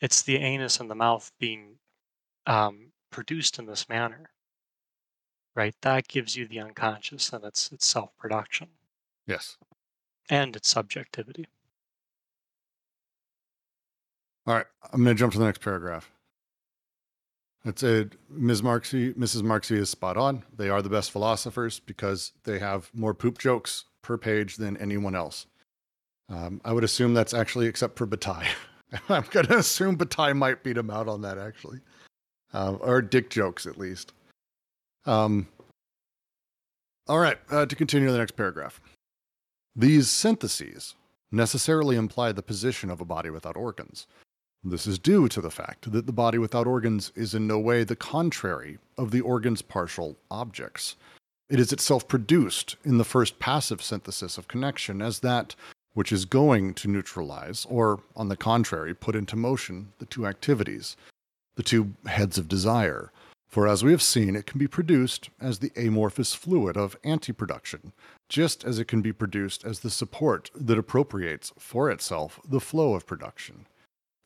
It's the anus and the mouth being um, produced in this manner, right? That gives you the unconscious and its its self production Yes. and its subjectivity. All right. I'm going to jump to the next paragraph. It's a Ms. Marksy, Mrs. Marksy is spot on. They are the best philosophers because they have more poop jokes per page than anyone else. Um, I would assume that's actually except for Bataille. I'm going to assume Bataille might beat him out on that actually, uh, or dick jokes at least. Um, all right. Uh, to continue the next paragraph. These syntheses necessarily imply the position of a body without organs. This is due to the fact that the body without organs is in no way the contrary of the organ's partial objects. It is itself produced in the first passive synthesis of connection as that which is going to neutralize, or, on the contrary, put into motion the two activities, the two heads of desire. For as we have seen, it can be produced as the amorphous fluid of anti-production, just as it can be produced as the support that appropriates for itself the flow of production.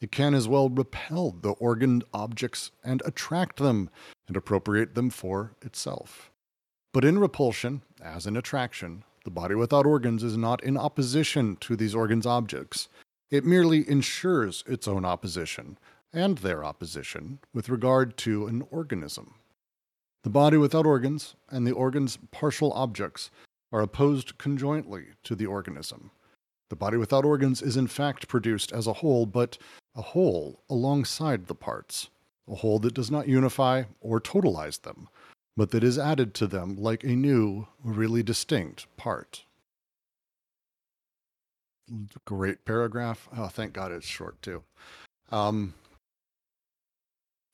It can as well repel the organ objects and attract them and appropriate them for itself. But in repulsion, as in attraction, the body without organs is not in opposition to these organs' objects. It merely ensures its own opposition and their opposition with regard to an organism. The body without organs and the organ's partial objects are opposed conjointly to the organism. The body without organs is in fact produced as a whole, but a whole alongside the parts, a whole that does not unify or totalize them, but that is added to them like a new, really distinct part. Great paragraph. Oh, thank God it's short too. Um,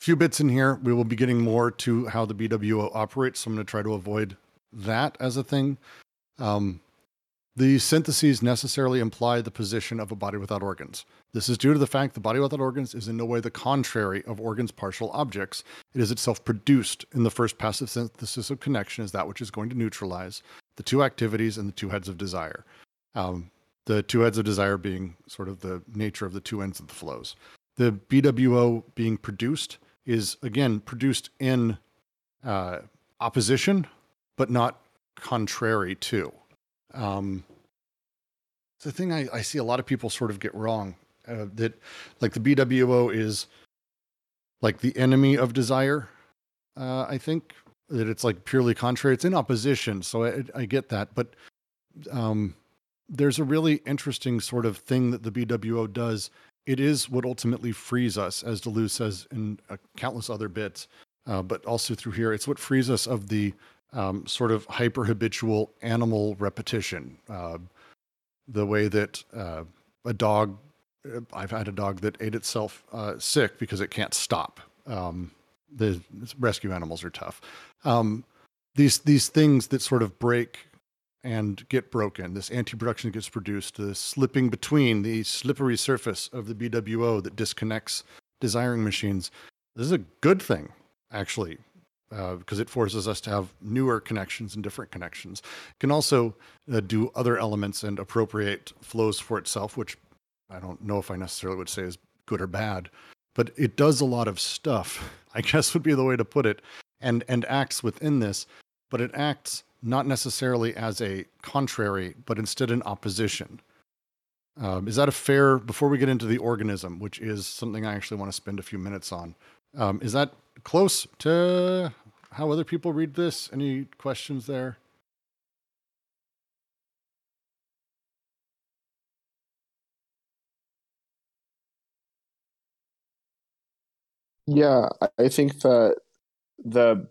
few bits in here. We will be getting more to how the BWO operates, so I'm going to try to avoid that as a thing. Um, the syntheses necessarily imply the position of a body without organs. This is due to the fact the body without organs is in no way the contrary of organs' partial objects. It is itself produced in the first passive synthesis of connection as that which is going to neutralize the two activities and the two heads of desire. Um, the two heads of desire being sort of the nature of the two ends of the flows. The BWO being produced is again produced in uh, opposition, but not contrary to. Um, it's the thing I, I see a lot of people sort of get wrong uh, that like the BWO is like the enemy of desire. Uh, I think that it's like purely contrary. It's in opposition, so I, I get that. But um, there's a really interesting sort of thing that the BWO does. It is what ultimately frees us, as Deleuze says in uh, countless other bits, uh, but also through here. It's what frees us of the um, sort of hyper habitual animal repetition. Uh, the way that uh, a dog, uh, I've had a dog that ate itself uh, sick because it can't stop. Um, the rescue animals are tough. Um, these these things that sort of break and get broken. This anti-production gets produced. The slipping between the slippery surface of the BWO that disconnects desiring machines. This is a good thing, actually, because uh, it forces us to have newer connections and different connections. It can also uh, do other elements and appropriate flows for itself, which I don't know if I necessarily would say is good or bad, but it does a lot of stuff. I guess would be the way to put it, and and acts within this, but it acts not necessarily as a contrary, but instead an opposition. Um, is that a fair? Before we get into the organism, which is something I actually want to spend a few minutes on, um, is that close to how other people read this? Any questions there? Yeah, I think that the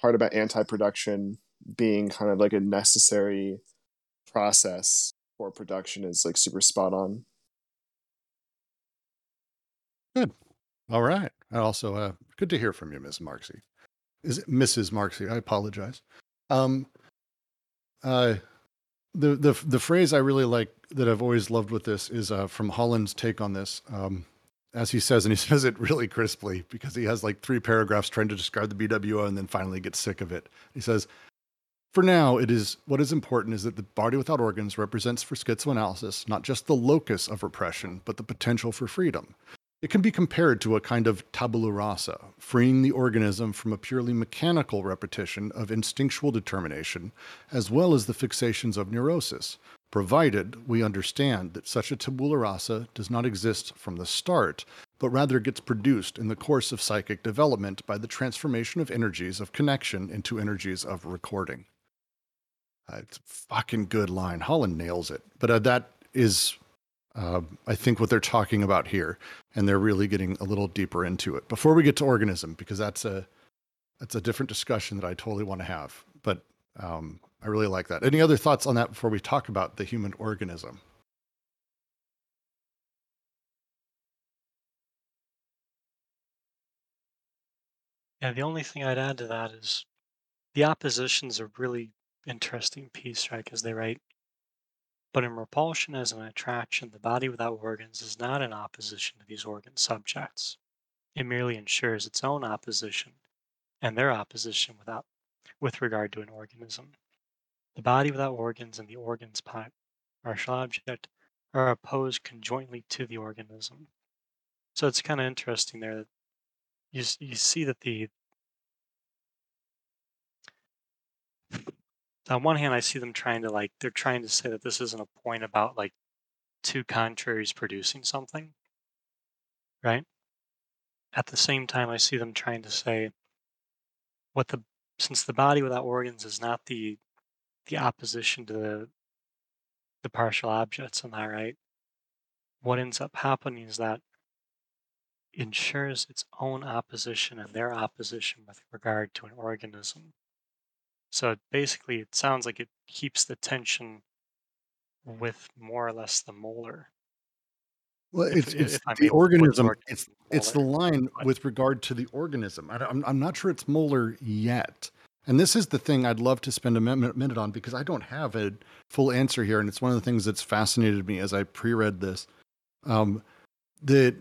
part about anti-production being kind of like a necessary process for production is like super spot on. Good. All right. Also, uh, good to hear from you, Ms. Marksy. Is it Mrs. Marksy? I apologize. Um, uh, the the the phrase I really like that I've always loved with this is uh, from Holland's take on this. Um, as he says, and he says it really crisply because he has like three paragraphs trying to describe the BWO and then finally gets sick of it. He says, For now, it is what is important is that the body without organs represents for schizoanalysis not just the locus of repression, but the potential for freedom. It can be compared to a kind of tabula rasa, freeing the organism from a purely mechanical repetition of instinctual determination, as well as the fixations of neurosis, provided we understand that such a tabula rasa does not exist from the start, but rather gets produced in the course of psychic development by the transformation of energies of connection into energies of recording. Uh, it's a fucking good line. Holland nails it. But uh, that is, uh, I think, what they're talking about here, and they're really getting a little deeper into it. Before we get to organism, because that's a that's a different discussion that I totally want to have. But um, I really like that. Any other thoughts on that before we talk about the human organism? Yeah, the only thing I'd add to that is the opposition's a really interesting piece, right? Because they write, but in repulsion as an attraction, the body without organs is not in opposition to these organ subjects. It merely ensures its own opposition and their opposition without, with regard to an organism. The body without organs and the organs partial object are opposed conjointly to the organism. So it's kind of interesting there that you you see that the on one hand I see them trying to like they're trying to say that this isn't a point about like two contraries producing something, right? At the same time, I see them trying to say what the since the body without organs is not the the opposition to the the partial objects in that right what ends up happening is that ensures its own opposition and their opposition with regard to an organism so basically it sounds like it keeps the tension with more or less the molar Well, if, it's it's if i'm the able to put the organism. organism It's it's the line but with regard to the organism. I, am I'm not sure it's molar yet. And this is the thing I'd love to spend a minute on because I don't have a full answer here, and it's one of the things that's fascinated me as I pre-read this. Um, the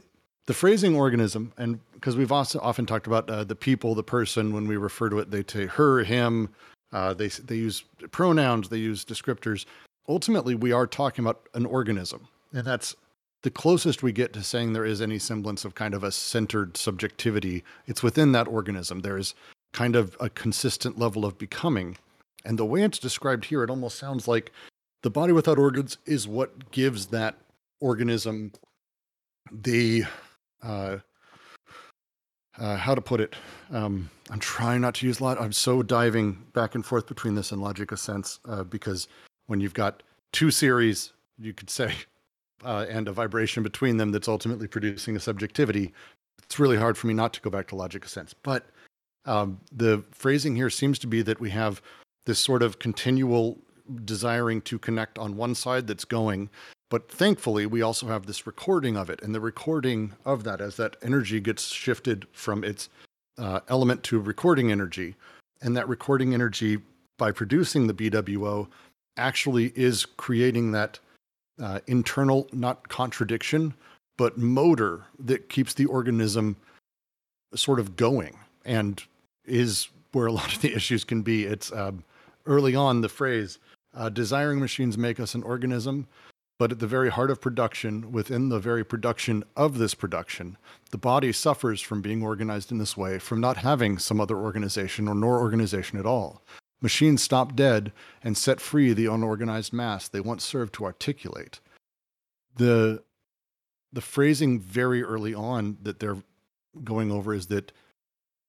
the phrasing organism, and because we've also often talked about uh, the people, the person, when we refer to it, they say her, him. Uh, they they use pronouns, they use descriptors. Ultimately, we are talking about an organism, and that's the closest we get to saying there is any semblance of kind of a centered subjectivity. It's within that organism. There is kind of a consistent level of becoming. And the way it's described here, it almost sounds like the body without organs is what gives that organism the uh, uh, how to put it. Um, I'm trying not to use lot. I'm so diving back and forth between this and Logic of Sense uh, because when you've got two series, you could say, uh, and a vibration between them that's ultimately producing a subjectivity, it's really hard for me not to go back to Logic of Sense. But um, the phrasing here seems to be that we have this sort of continual desiring to connect on one side that's going but thankfully we also have this recording of it and the recording of that as that energy gets shifted from its uh, element to recording energy and that recording energy by producing the bwo actually is creating that uh, internal not contradiction but motor that keeps the organism sort of going and is where a lot of the issues can be. It's um, early on the phrase uh, desiring machines make us an organism, but at the very heart of production, within the very production of this production, the body suffers from being organized in this way, from not having some other organization or nor organization at all. Machines stop dead and set free the unorganized mass they once served to articulate. The the phrasing very early on that they're going over is that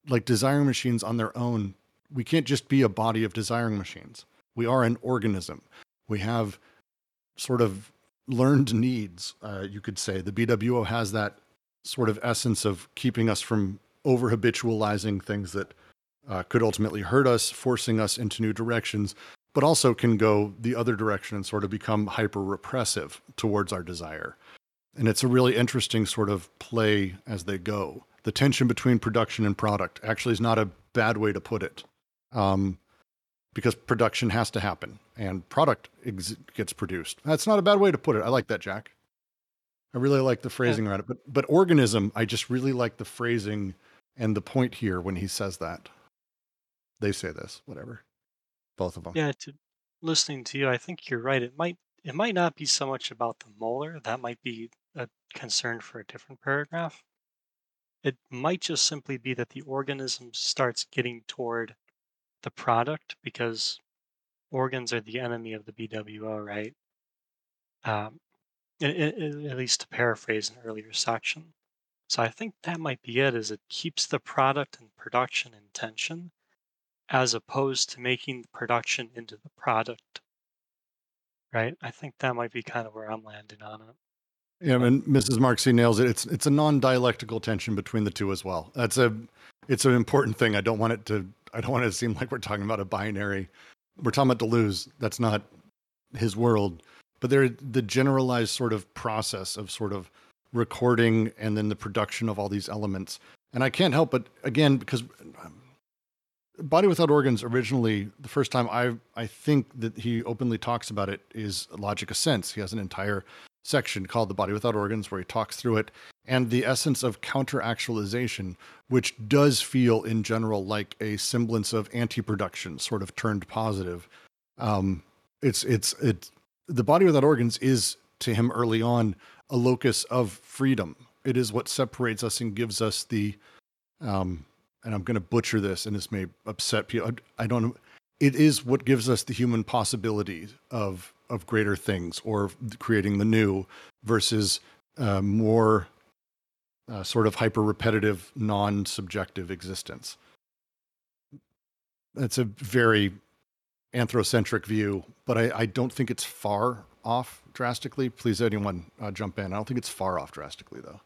like desiring machines on their own, we can't just be a body of desiring machines. We are an organism. We have sort of learned needs, uh, you could say. The BWO has that sort of essence of keeping us from over habitualizing things that uh, could ultimately hurt us, forcing us into new directions, but also can go the other direction and sort of become hyper repressive towards our desire. And it's a really interesting sort of play as they go the tension between production and product actually is not a bad way to put it um, because production has to happen and product ex- gets produced. That's not a bad way to put it. I like that jack. I really like the phrasing around it. But but organism i just really like the phrasing and the point here when he says that. They say this whatever. Both of them yeah to listening to you i think you're right. It might it might not be so much about the molar. That might be a concern for a different paragraph. It might just simply be that the organism starts getting toward the product because organs are the enemy of the BWO, right? Um, i- i- i- at least to paraphrase an earlier section. So I think that might be it. Is it keeps the product and production in tension, as opposed to making the production into the product. Right? I think that might be kind of where I'm landing on it. Yeah, and Mrs. Marksy nails it. It's it's a non-dialectical tension between the two as well. That's a it's an important thing. I don't want it to I don't want to seem like we're talking about a binary. We're talking about Deleuze. That's not his world. But there the generalized sort of process of sort of recording and then the production of all these elements. And I can't help but again because um, Body Without Organs originally the first time I I think that he openly talks about it is Logic of Sense. He has an entire section called The Body Without Organs where he talks through it and the essence of counter actualization, which does feel in general like a semblance of anti production, sort of turned positive. Um, it's, it's, it's, the body without organs is to him early on a locus of freedom. It is what separates us and gives us the, um, and I'm going to butcher this and this may upset people. I, don't. It is what gives us the human possibility of of greater things or creating the new versus uh, more uh, sort of hyper repetitive, non subjective existence. That's a very anthrocentric view, but I, I don't think it's far off drastically. Please, anyone uh, jump in. I don't think it's far off drastically, though.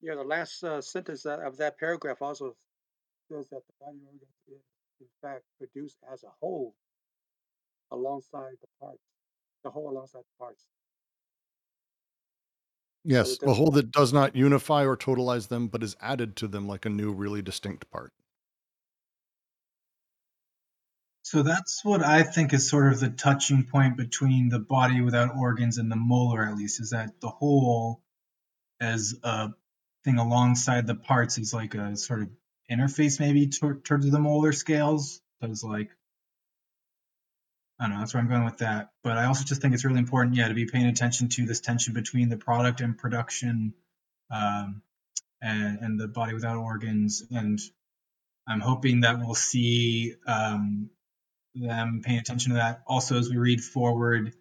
Yeah, the last uh, sentence of that paragraph also says that the body is, in fact, produced as a whole alongside the parts, the whole alongside the parts. Yes, it a whole that does not unify or totalize them, but is added to them like a new, really distinct part. So that's what I think is sort of the touching point between the body without organs and the molar, at least, is that the whole as a thing alongside the parts is like a sort of interface maybe tor- towards the molar scales. Does like I don't know, that's where I'm going with that. But I also just think it's really important, yeah, to be paying attention to this tension between the product and production um, and, and the body without organs. And I'm hoping that we'll see um, them paying attention to that also as we read forward.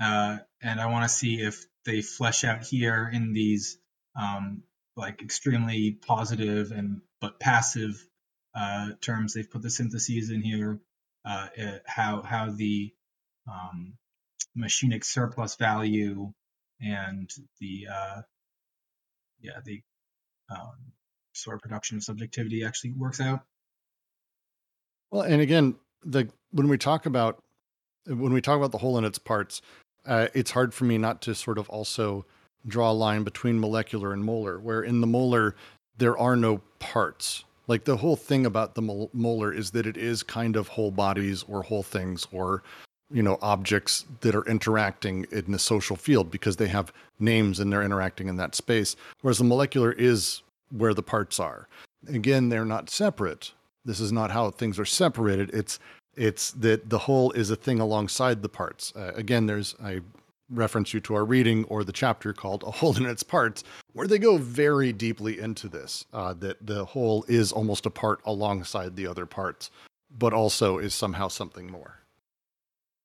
Uh, and I want to see if they flesh out here in these um, like extremely positive and but passive uh, terms. They've put the syntheses in here uh, uh, how how the um, machinic surplus value and the uh, yeah the um, sort of production of subjectivity actually works out. Well, and again, the when we talk about when we talk about the whole and its parts, uh, it's hard for me not to sort of also draw a line between molecular and molar, where in the molar there are no parts. Like the whole thing about the molar is that it is kind of whole bodies or whole things or you know objects that are interacting in the social field because they have names and they're interacting in that space. Whereas the molecular is where the parts are. Again, they're not separate. This is not how things are separated. It's it's that the whole is a thing alongside the parts. Uh, again, there's I reference you to our reading or the chapter called "A Whole in Its Parts," where they go very deeply into this. Uh, that the whole is almost a part alongside the other parts, but also is somehow something more.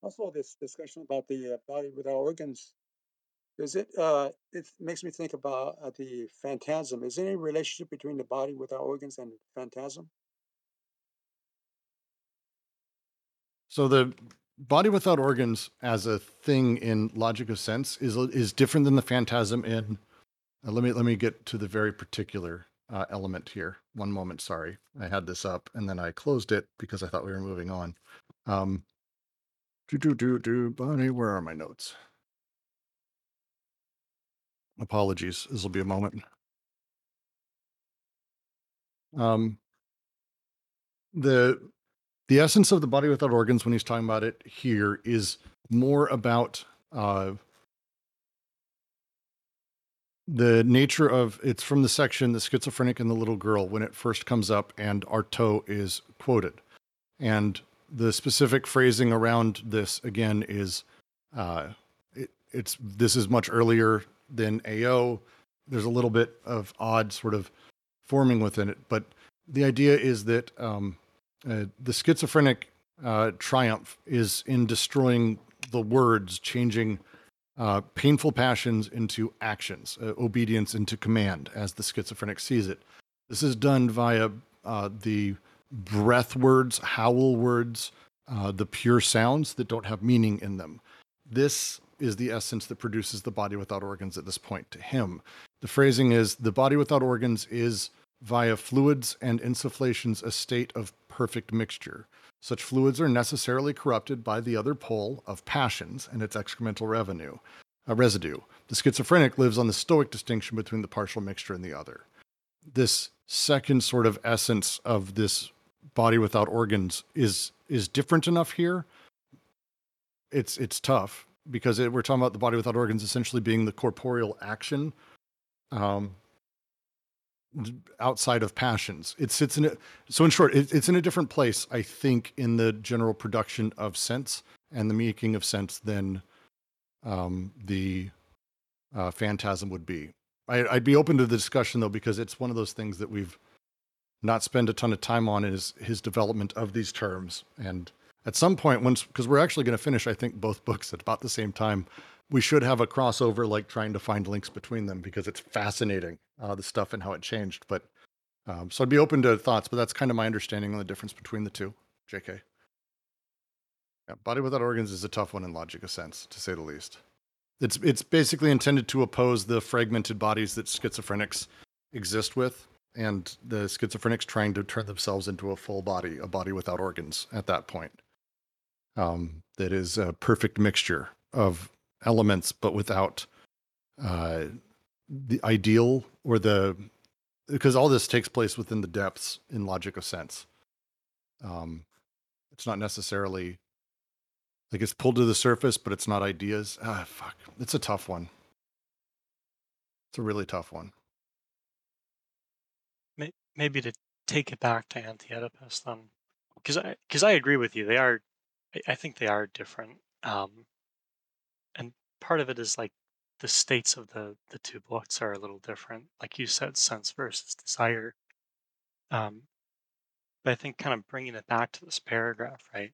Also, this discussion about the uh, body without organs, does it, uh, it makes me think about uh, the phantasm. Is there any relationship between the body without organs and phantasm? So the body without organs as a thing in logic of sense is is different than the phantasm in. uh, let me let me get to the very particular uh, element here. One moment, sorry, I had this up and then I closed it because I thought we were moving on. Um, do do do do body. Where are my notes? Apologies. This will be a moment. Um, the the essence of the body without organs when he's talking about it here is more about uh, the nature of it's from the section the schizophrenic and the little girl when it first comes up and artaud is quoted and the specific phrasing around this again is uh, it, it's this is much earlier than AO. There's a little bit of odd sort of forming within it, but the idea is that um, uh, the schizophrenic uh, triumph is in destroying the words, changing uh, painful passions into actions, uh, obedience into command, as the schizophrenic sees it. This is done via uh, the breath words, howl words, the pure sounds that don't have meaning in them. This is the essence that produces the body without organs at this point to him. The phrasing is the body without organs is via fluids and insufflations a state of perfect mixture. Such fluids are necessarily corrupted by the other pole of passions and its excremental revenue, a residue. The schizophrenic lives on the stoic distinction between the partial mixture and the other. This second sort of essence of this body without organs is is different enough here. It's it's tough because it, we're talking about the body without organs essentially being the corporeal action um, outside of passions. It sits in it. So in short, it, it's in a different place, I think, in the general production of sense and the making of sense than um, the uh, phantasm would be. I, I'd be open to the discussion though, because it's one of those things that we've not spend a ton of time on is his development of these terms. And at some point, once because we're actually going to finish, I think, both books at about the same time, we should have a crossover, like trying to find links between them because it's fascinating uh, the stuff and how it changed. But um, so I'd be open to thoughts, but that's kind of my understanding on the difference between the two. Jk. Yeah, body without organs is a tough one in logic of sense, to say the least. It's it's basically intended to oppose the fragmented bodies that schizophrenics exist with and the schizophrenics trying to turn themselves into a full body, a body without organs at that point. Um, that is a perfect mixture of elements, but without uh, the ideal or the because all this takes place within the depths in logic of sense. Um, it's not necessarily like it's pulled to the surface, but it's not ideas. Ah, fuck. It's a tough one. It's a really tough one maybe to take it back to Anti-Oedipus then, because I because I agree with you. They are, I, I think they are different. Um, and part of it is like the states of the the two books are a little different. Like you said, sense versus desire. Um, but I think kind of bringing it back to this paragraph, right?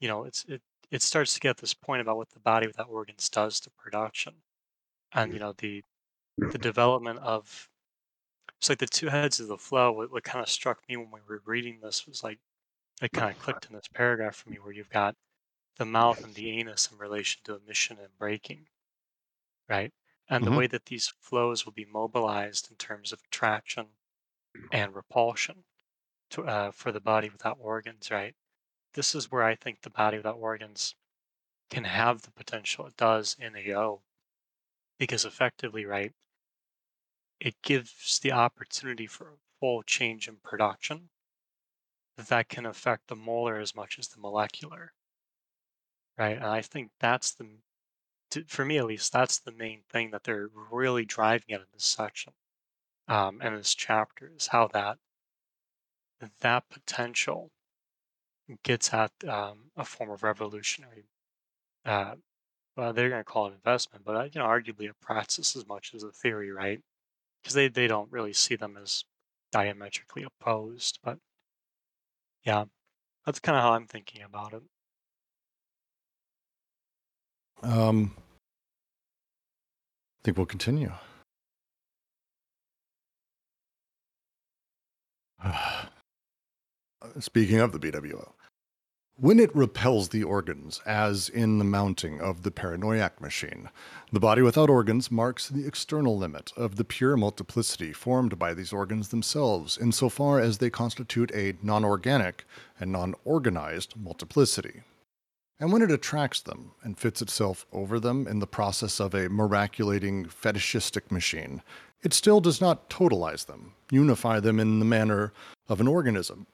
You know, it's it it starts to get this point about what the body without organs does to production, and you know the the development of it's like the two heads of the flow. What, what kind of struck me when we were reading this was like it kind of clicked in this paragraph for me where you've got the mouth and the anus in relation to emission and braking, right? And mm-hmm. the way that these flows will be mobilized in terms of attraction and repulsion to, uh, for the body without organs, right? This is where I think the body without organs can have the potential it does in AO because effectively, right, it gives the opportunity for a full change in production that can affect the molar as much as the molecular. Right. And I think that's the, for me at least, that's the main thing that they're really driving at in this section um, and this chapter is how that that potential gets at um, a form of revolutionary. Uh, well, they're going to call it investment, but uh, you know, arguably a practice as much as a theory, right? because they, they don't really see them as diametrically opposed. But yeah, that's kind of how I'm thinking about it. Um, I think we'll continue. Speaking of the BWO, when it repels the organs, as in the mounting of the paranoiac machine, the body without organs marks the external limit of the pure multiplicity formed by these organs themselves, insofar as they constitute a non organic and non organized multiplicity. And when it attracts them and fits itself over them in the process of a miraculating fetishistic machine, it still does not totalize them, unify them in the manner of an organism,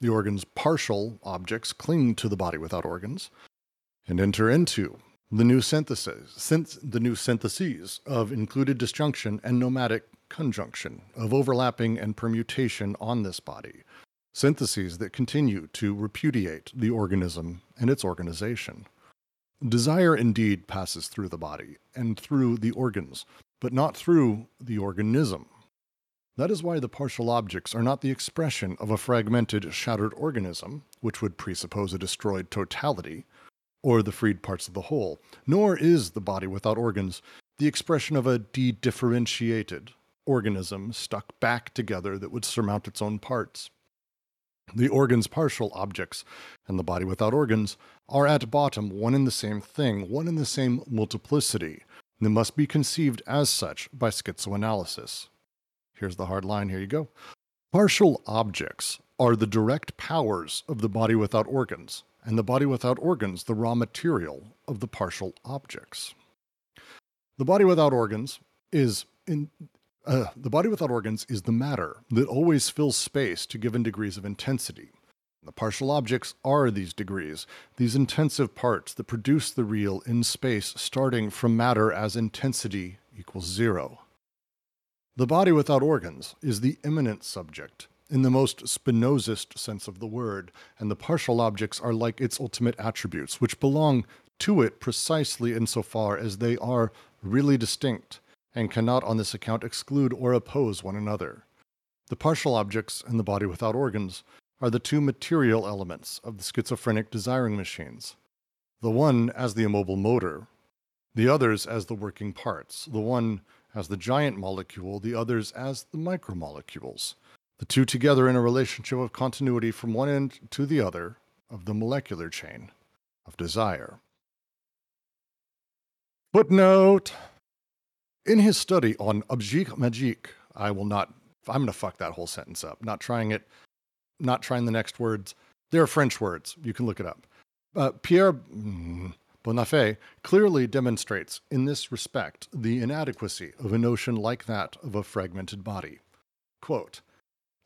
the organ's partial objects cling to the body without organs and enter into the new synthesis, since the new syntheses of included disjunction and nomadic conjunction, of overlapping and permutation on this body, syntheses that continue to repudiate the organism and its organization. Desire indeed passes through the body and through the organs, but not through the organism. That is why the partial objects are not the expression of a fragmented, shattered organism, which would presuppose a destroyed totality, or the freed parts of the whole, nor is the body without organs the expression of a de-differentiated organism stuck back together that would surmount its own parts. The organs partial objects and the body without organs are at bottom one and the same thing, one and the same multiplicity, and must be conceived as such by schizoanalysis. Here's the hard line, here you go. Partial objects are the direct powers of the body without organs, and the body without organs the raw material of the partial objects. The body without organs is in uh, the body without organs is the matter that always fills space to given degrees of intensity. The partial objects are these degrees, these intensive parts that produce the real in space starting from matter as intensity equals zero. The body without organs is the immanent subject in the most Spinozist sense of the word, and the partial objects are like its ultimate attributes, which belong to it precisely insofar as they are really distinct and cannot on this account exclude or oppose one another. The partial objects and the body without organs are the two material elements of the schizophrenic desiring machines. The one as the immobile motor, the others as the working parts, the one as the giant molecule, the others as the micromolecules, the two together in a relationship of continuity from one end to the other of the molecular chain of desire. Footnote in his study on Object Magique, I will not, I'm going to fuck that whole sentence up. Not trying it, not trying the next words. They're French words. You can look it up. Uh, Pierre mm, Bonnafé clearly demonstrates in this respect the inadequacy of a notion like that of a fragmented body. Quote,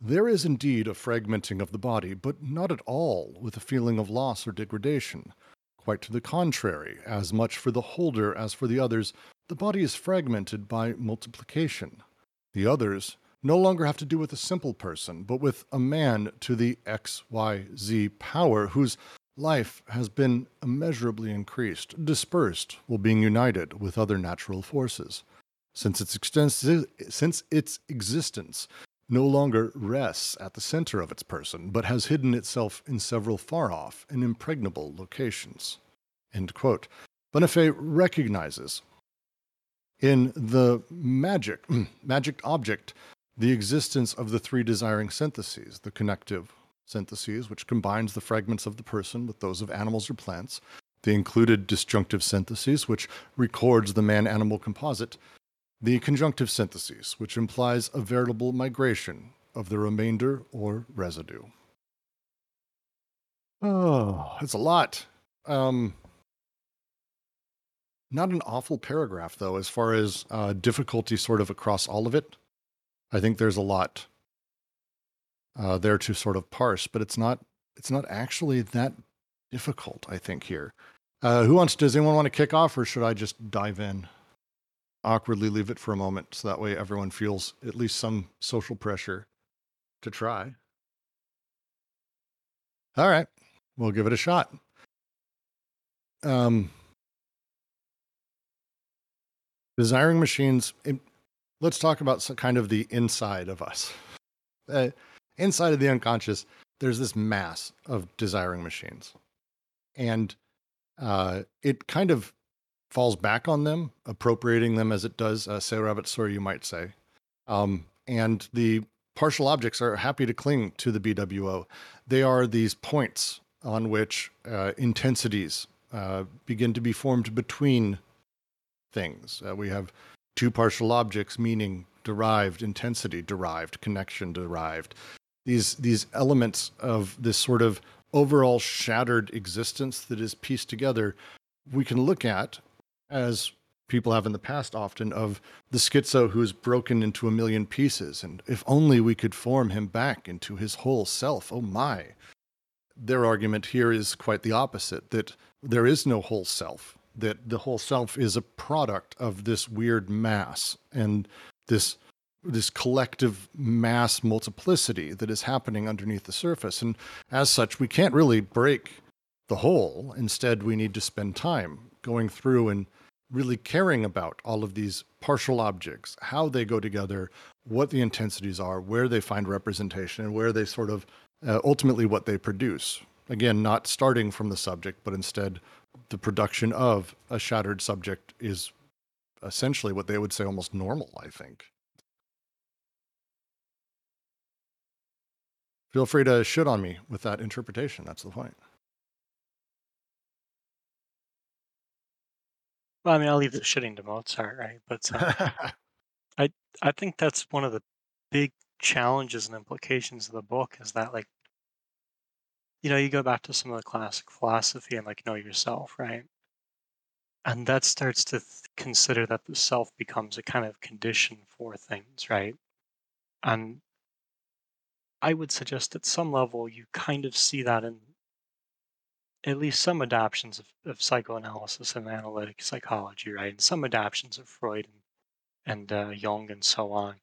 there is indeed a fragmenting of the body, but not at all with a feeling of loss or degradation. Quite to the contrary, as much for the holder as for the others, the body is fragmented by multiplication. The others no longer have to do with a simple person, but with a man to the XYZ power whose life has been immeasurably increased, dispersed while being united with other natural forces. Since its, since its existence no longer rests at the center of its person, but has hidden itself in several far off and impregnable locations. End quote. Bonnafé recognizes in the magic, magic object the existence of the three desiring syntheses the connective syntheses, which combines the fragments of the person with those of animals or plants, the included disjunctive syntheses, which records the man animal composite, the conjunctive syntheses, which implies a veritable migration of the remainder or residue. Oh, it's a lot. Um, not an awful paragraph, though, as far as uh, difficulty sort of across all of it. I think there's a lot uh, there to sort of parse, but it's not it's not actually that difficult. I think here. Uh, who wants? Does anyone want to kick off, or should I just dive in? Awkwardly leave it for a moment, so that way everyone feels at least some social pressure to try. All right, we'll give it a shot. Um, desiring machines. let's talk about some kind of the inside of us. Uh, inside of the unconscious, there's this mass of desiring machines, and uh, it kind of falls back on them, appropriating them as it does. Uh, say rabbit, sorry, you might say. Um, and the partial objects are happy to cling to the BWO. They are these points on which uh, intensities uh, begin to be formed between things. Uh, we have two partial objects, meaning derived, intensity derived, connection derived. These these elements of this sort of overall shattered existence that is pieced together, we can look at as people have in the past often of the schizo who's broken into a million pieces and if only we could form him back into his whole self oh my their argument here is quite the opposite that there is no whole self that the whole self is a product of this weird mass and this this collective mass multiplicity that is happening underneath the surface. And as such, we can't really break the whole. Instead, we need to spend time going through and really caring about all of these partial objects, how they go together, what the intensities are, where they find representation, and where they sort of uh, ultimately what they produce. Again, not starting from the subject, but instead the production of a shattered subject is essentially what they would say almost normal, I think. Feel free to shit on me with that interpretation. That's the point. Well, I mean, I'll leave the shitting to Mozart, right? But uh, I I think that's one of the big challenges and implications of the book is that like you know you go back to some of the classic philosophy and like know yourself, right? And that starts to th- consider that the self becomes a kind of condition for things, right? And I would suggest at some level you kind of see that in at least some adoptions of, of psychoanalysis and analytic psychology, right? And some adoptions of Freud and, and uh, Jung and so on.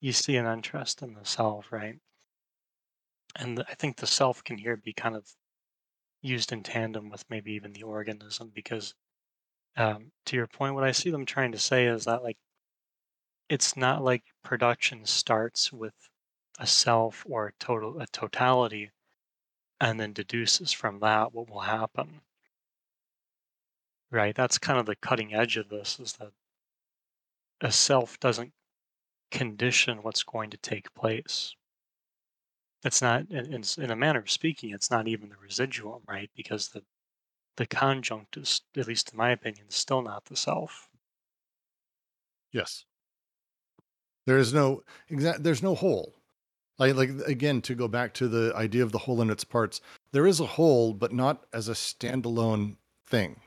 You see an interest in the self, right? And I think the self can here be kind of used in tandem with maybe even the organism because um, to your point, what I see them trying to say is that like it's not like production starts with a self or a total a totality and then deduces from that what will happen. Right? That's kind of the cutting edge of this is that a self doesn't condition what's going to take place it's not in, in a manner of speaking it's not even the residuum right because the the conjunct is at least in my opinion still not the self yes there is no exact there's no whole like, like again, to go back to the idea of the whole in its parts, there is a whole, but not as a standalone thing.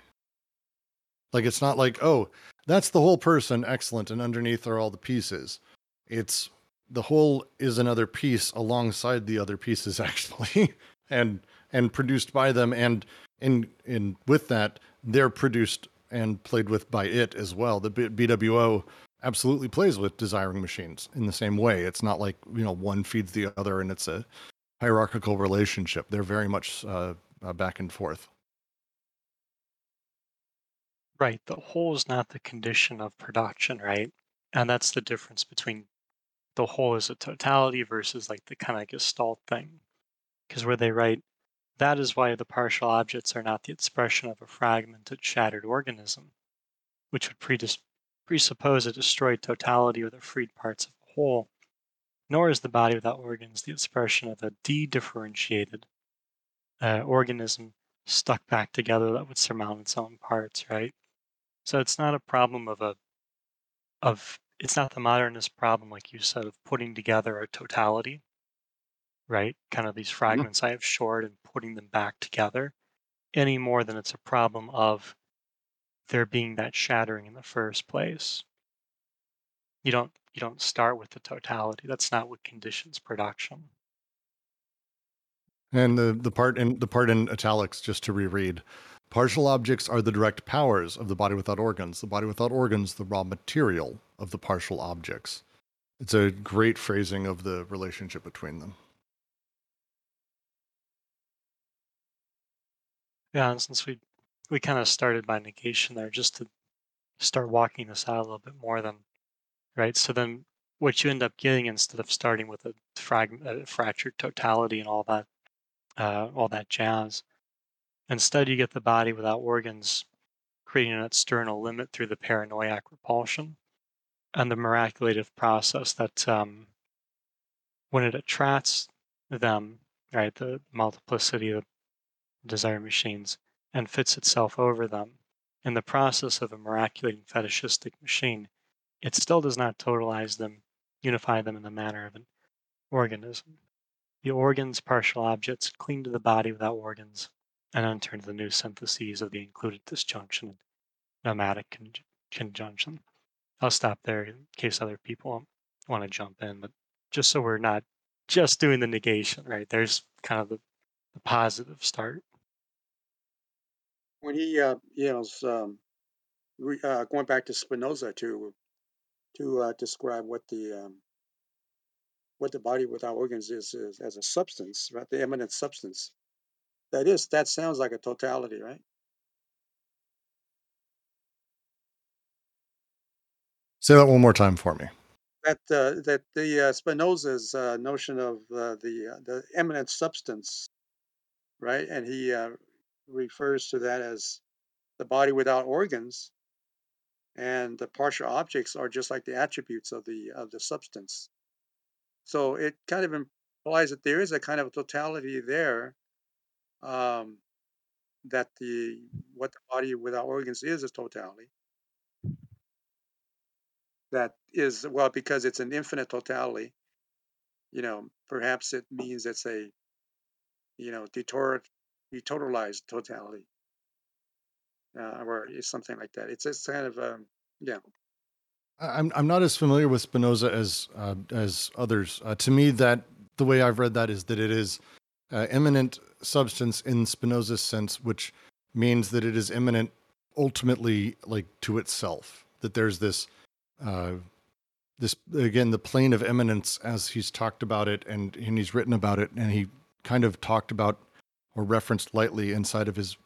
Like it's not like, oh, that's the whole person, excellent, and underneath are all the pieces. It's the whole is another piece alongside the other pieces, actually, and and produced by them, and in in with that, they're produced and played with by it as well. The BWO absolutely plays with desiring machines in the same way. It's not like you know one feeds the other and it's a hierarchical relationship. They're very much uh, uh, back and forth. Right. The whole is not the condition of production, right? And that's the difference between the whole as a totality versus like the kind of gestalt thing. Because where they write, that is why the partial objects are not the expression of a fragmented, shattered organism, which would predis- presuppose a destroyed totality or the freed parts of a whole, nor is the body without organs the expression of a de-differentiated uh, organism stuck back together that would surmount its own parts, right? So it's not a problem of a of it's not the modernist problem, like you said, of putting together a totality, right? Kind of these mm-hmm. fragments mm-hmm. I have shored and putting them back together, any more than it's a problem of there being that shattering in the first place. You don't you don't start with the totality. That's not what conditions production. And the, the part in the part in italics, just to reread, partial objects are the direct powers of the body without organs. The body without organs, the raw material of the partial objects. It's a great phrasing of the relationship between them. Yeah, and since we we kind of started by negation there just to start walking this out a little bit more then right so then what you end up getting instead of starting with a, frag- a fractured totality and all that uh, all that jazz instead you get the body without organs creating an external limit through the paranoiac repulsion and the miraculative process that um, when it attracts them right the multiplicity of desire machines and fits itself over them. In the process of a miraculating fetishistic machine, it still does not totalize them, unify them in the manner of an organism. The organs, partial objects, cling to the body without organs, and enter into the new syntheses of the included disjunction and nomadic con- conjunction. I'll stop there in case other people want to jump in, but just so we're not just doing the negation, right? There's kind of the, the positive start when he uh, you know um, re, uh, going back to Spinoza to to uh, describe what the um, what the body without organs is, is as a substance, right? The immanent substance. That is, that sounds like a totality, right? Say that one more time for me. That uh, that the uh, Spinoza's uh, notion of uh, the uh, the immanent substance, right? And he uh, refers to that as the body without organs, and the partial objects are just like the attributes of the of the substance. So it kind of implies that there is a kind of totality there. Um, that the what the body without organs is is totality. That is well because it's an infinite totality. You know, perhaps it means it's a you know detor detotalized totality, uh, or it's something like that. It's just kind of um, yeah. I'm I'm not as familiar with Spinoza as uh, as others. Uh, to me, that the way I've read that is that it is uh, immanent substance in Spinoza's sense, which means that it is immanent ultimately, like to itself. That there's this uh, this again the plane of immanence as he's talked about it and and he's written about it and he kind of talked about or referenced lightly inside of his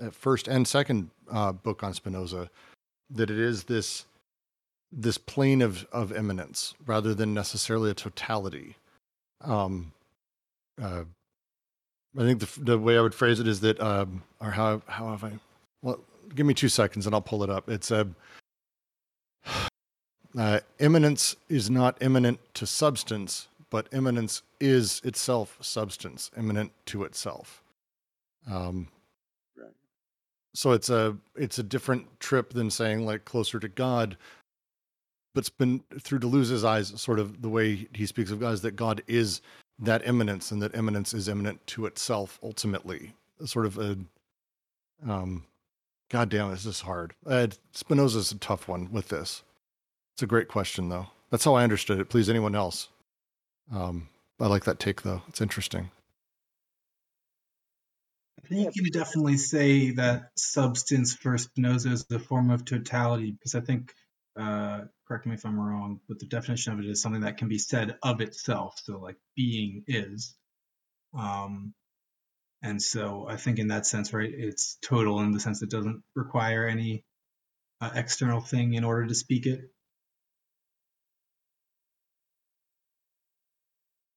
uh, first and second uh, book on Spinoza that it is this this plane of of immanence rather than necessarily a totality. Um, uh, I think the the way I would phrase it is that, um, or how how have I? Well, give me two seconds and I'll pull it up. It's a uh, immanence is not immanent to substance, but immanence is itself substance, immanent to itself. Um, Right. so it's a it's a different trip than saying like closer to God. But it's been through Deleuze's eyes, sort of the way he speaks of God is that God is that immanence, and that immanence is immanent to itself ultimately. Sort of a um, God damn, this is hard. Uh, Spinoza's a tough one with this. It's a great question, though. That's how I understood it. Please, anyone else? Um, I like that take, though. It's interesting. I think you can definitely say that substance for Spinoza is a form of totality because I think, uh, correct me if I'm wrong, but the definition of it is something that can be said of itself. So, like being is. Um, and so I think in that sense, right, it's total in the sense it doesn't require any uh, external thing in order to speak it.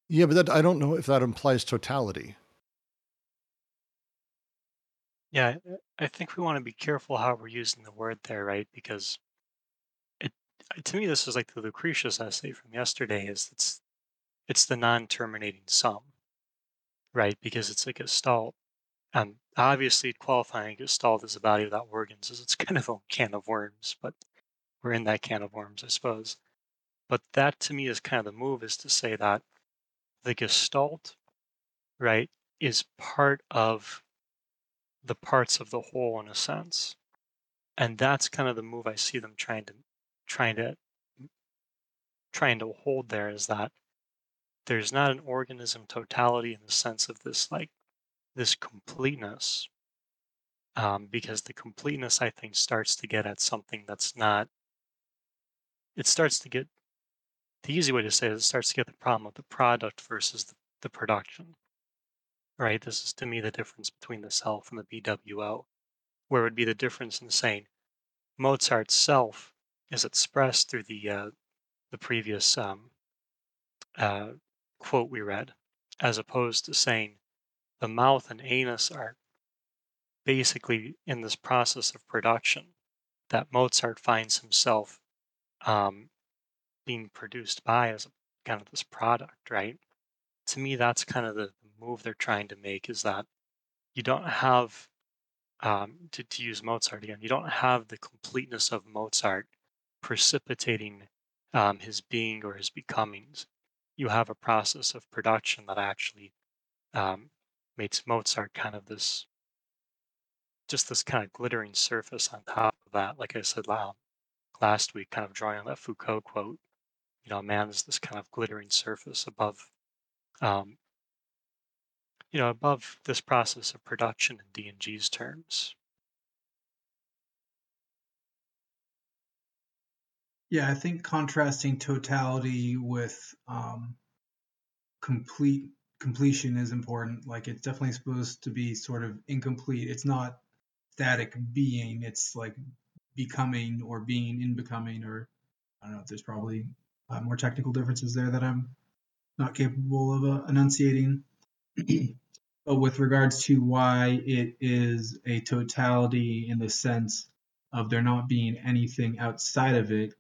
Yeah, but that, I don't know if that implies totality. Yeah, I- I think we want to be careful how we're using the word there, right? Because it to me this is like the Lucretius essay from yesterday is it's it's the non-terminating sum, right? Because it's a gestalt. Um, obviously qualifying gestalt as a body without organs is its kind of a can of worms, but we're in that can of worms, I suppose. But that to me is kind of the move is to say that the gestalt, right, is part of the parts of the whole in a sense. And that's kind of the move I see them trying to trying to trying to hold there is that there's not an organism totality in the sense of this like this completeness. Um, because the completeness I think starts to get at something that's not it starts to get the easy way to say it, it starts to get the problem of the product versus the, the production. Right? This is to me the difference between the self and the BWO, where it would be the difference in saying Mozart's self is expressed through the uh, the previous um, uh, quote we read, as opposed to saying the mouth and anus are basically in this process of production that Mozart finds himself um, being produced by as kind of this product, right? To me, that's kind of the move they're trying to make is that you don't have, um, to, to use Mozart again, you don't have the completeness of Mozart precipitating um, his being or his becomings. You have a process of production that actually um, makes Mozart kind of this, just this kind of glittering surface on top of that. Like I said la- last week, kind of drawing on that Foucault quote, you know, man is this kind of glittering surface above, um, you know, above this process of production in D and G's terms. Yeah, I think contrasting totality with um, complete completion is important. Like it's definitely supposed to be sort of incomplete. It's not static being. It's like becoming or being in becoming, or I don't know if there's probably uh, more technical differences there that I'm not capable of uh, enunciating. but with regards to why it is a totality in the sense of there not being anything outside of it,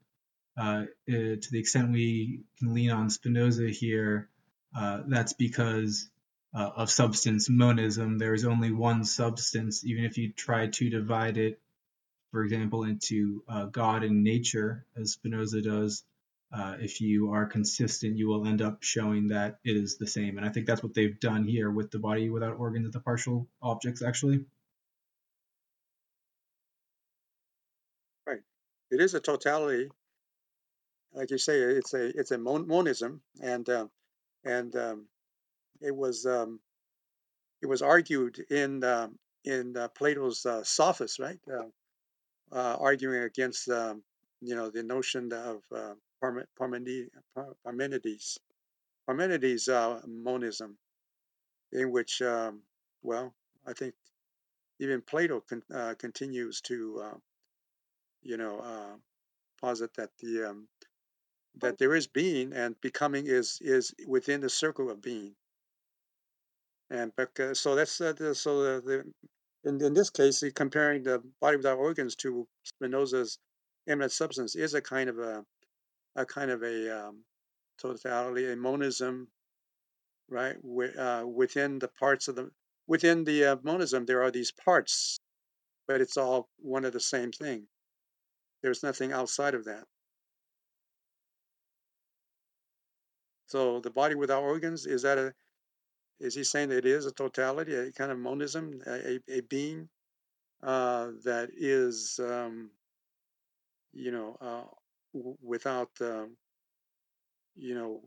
uh, uh, to the extent we can lean on Spinoza here, uh, that's because uh, of substance monism. There is only one substance, even if you try to divide it, for example, into uh, God and nature, as Spinoza does. If you are consistent, you will end up showing that it is the same. And I think that's what they've done here with the body without organs the partial objects, actually. Right. It is a totality. Like you say, it's a it's a mon- monism, and um, and um, it was um, it was argued in um, in uh, Plato's uh, Sophist, right? Uh, uh, arguing against um, you know the notion of uh, Parmen- Parmenides, Parmenides uh, monism, in which um, well, I think even Plato con- continues to you know posit that the um, that there is being and becoming is is within the circle of being. And bec- uh, so that's uh, the, so the, the in, in this case, comparing the body without organs to Spinoza's immanent substance is a kind of a a kind of a um, totality, a monism, right? Wi- uh, within the parts of the within the uh, monism, there are these parts, but it's all one of the same thing. There's nothing outside of that. So the body without organs is that a is he saying that it is a totality, a kind of monism, a, a being uh, that is, um, you know, uh, w- without, um, you know,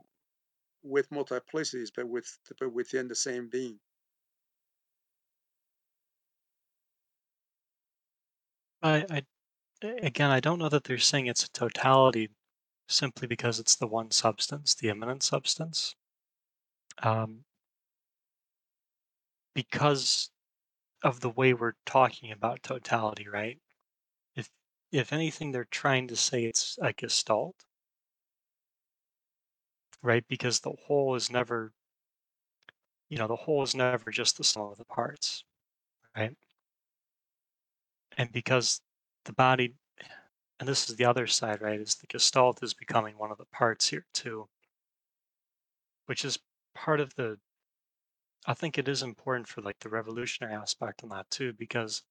with multiplicities, but with but within the same being. I, I again, I don't know that they're saying it's a totality simply because it's the one substance, the immanent substance. Um, because of the way we're talking about totality, right? If if anything, they're trying to say it's a gestalt, right? Because the whole is never, you know, the whole is never just the sum of the parts, right? And because the body, and this is the other side, right? Is the gestalt is becoming one of the parts here too, which is part of the. I think it is important for like the revolutionary aspect on that too, because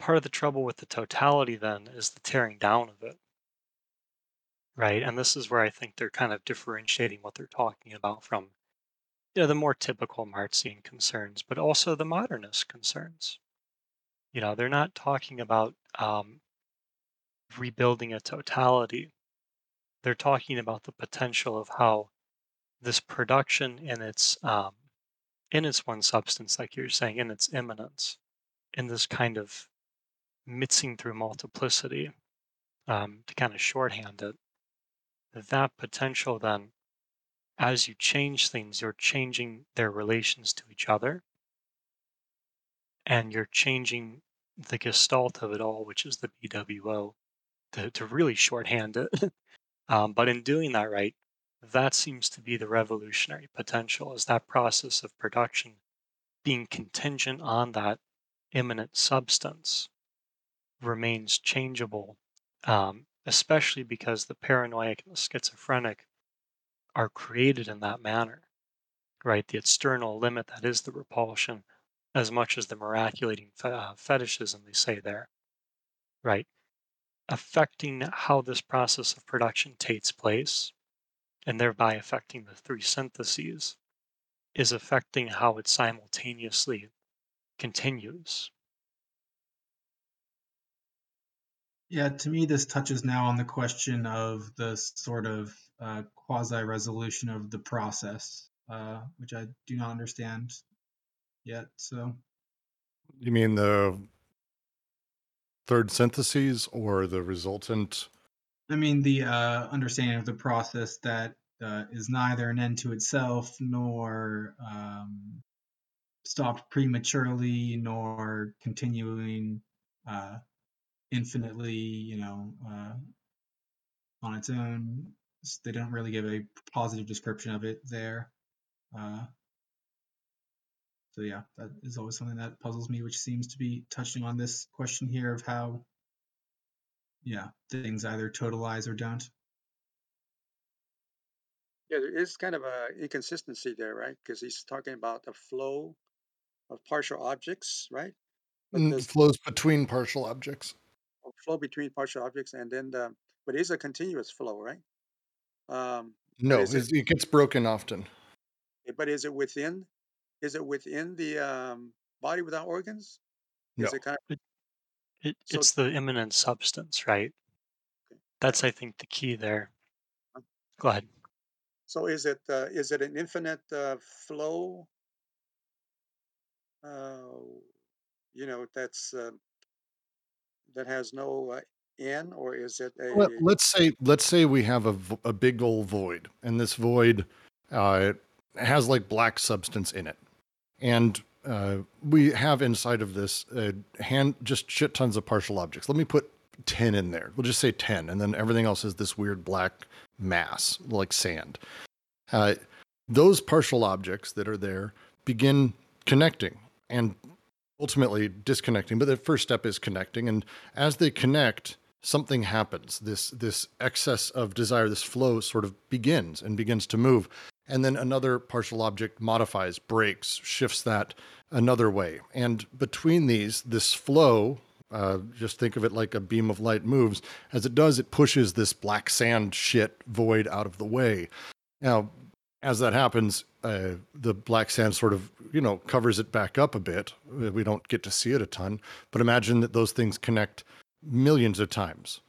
part of the trouble with the totality then is the tearing down of it, right? And this is where I think they're kind of differentiating what they're talking about from you know, the more typical Marxian concerns, but also the modernist concerns. You know, they're not talking about um, rebuilding a totality. They're talking about the potential of how this production in its um, in its one substance, like you're saying, in its immanence, in this kind of mixing through multiplicity, um, to kind of shorthand it, that potential then, as you change things, you're changing their relations to each other, and you're changing the gestalt of it all, which is the BWO, to, to really shorthand it. um, but in doing that right, that seems to be the revolutionary potential, is that process of production being contingent on that immanent substance remains changeable, um, especially because the paranoid and the schizophrenic are created in that manner, right? The external limit that is the repulsion, as much as the miraculating fe- uh, fetishism they say there, right? Affecting how this process of production takes place, and thereby affecting the three syntheses, is affecting how it simultaneously continues. Yeah, to me, this touches now on the question of the sort of uh, quasi resolution of the process, uh, which I do not understand yet. So, You mean the third syntheses or the resultant? I mean, the uh, understanding of the process that uh, is neither an end to itself nor um, stopped prematurely nor continuing uh, infinitely, you know, uh, on its own. They don't really give a positive description of it there. Uh, so yeah, that is always something that puzzles me, which seems to be touching on this question here of how, yeah, things either totalize or don't. Yeah, there is kind of a inconsistency there, right? Because he's talking about the flow of partial objects, right? But Mm, flows between partial objects. flow between partial objects, and then the, but it is a continuous flow, right? Um, No, it it gets broken often. but is it within is it within the um, body without organs? Is No. it kind of It, So- it's the immanent substance, right? Okay. That's, I think, the key there. Go ahead. so? Is it uh, is it an infinite uh, flow? Uh, you know, that's uh, that has no uh, end, or is it a Let, let's say let's say we have a, a big old void, and this void uh, has like black substance in it, and uh, we have inside of this hand just shit tons of partial objects. Let me put ten in there. We'll just say ten, and then everything else is this weird black mass like sand. Uh, those partial objects that are there begin connecting and ultimately disconnecting but the first step is connecting and as they connect something happens this this excess of desire this flow sort of begins and begins to move and then another partial object modifies breaks shifts that another way and between these this flow uh, just think of it like a beam of light moves as it does it pushes this black sand shit void out of the way now as that happens, uh, the black sand sort of, you know, covers it back up a bit. We don't get to see it a ton, but imagine that those things connect millions of times.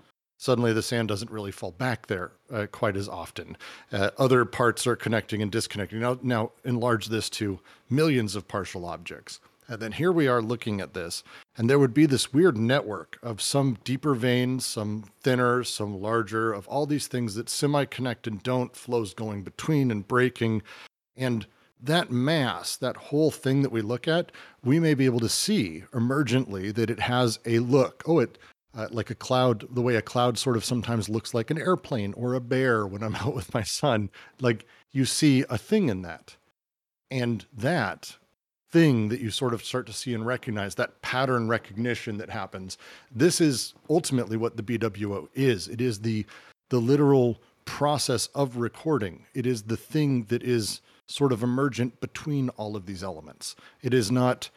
Suddenly, the sand doesn't really fall back there uh, quite as often. Uh, other parts are connecting and disconnecting. Now, now enlarge this to millions of partial objects. And then here we are looking at this, and there would be this weird network of some deeper veins, some thinner, some larger, of all these things that semi connect and don't, flows going between and breaking. And that mass, that whole thing that we look at, we may be able to see emergently that it has a look. Oh, it uh, like a cloud, the way a cloud sort of sometimes looks like an airplane or a bear when I'm out with my son. Like you see a thing in that. And that thing that you sort of start to see and recognize, that pattern recognition that happens, this is ultimately what the BWO is. It is the the literal process of recording. It is the thing that is sort of emergent between all of these elements. It is not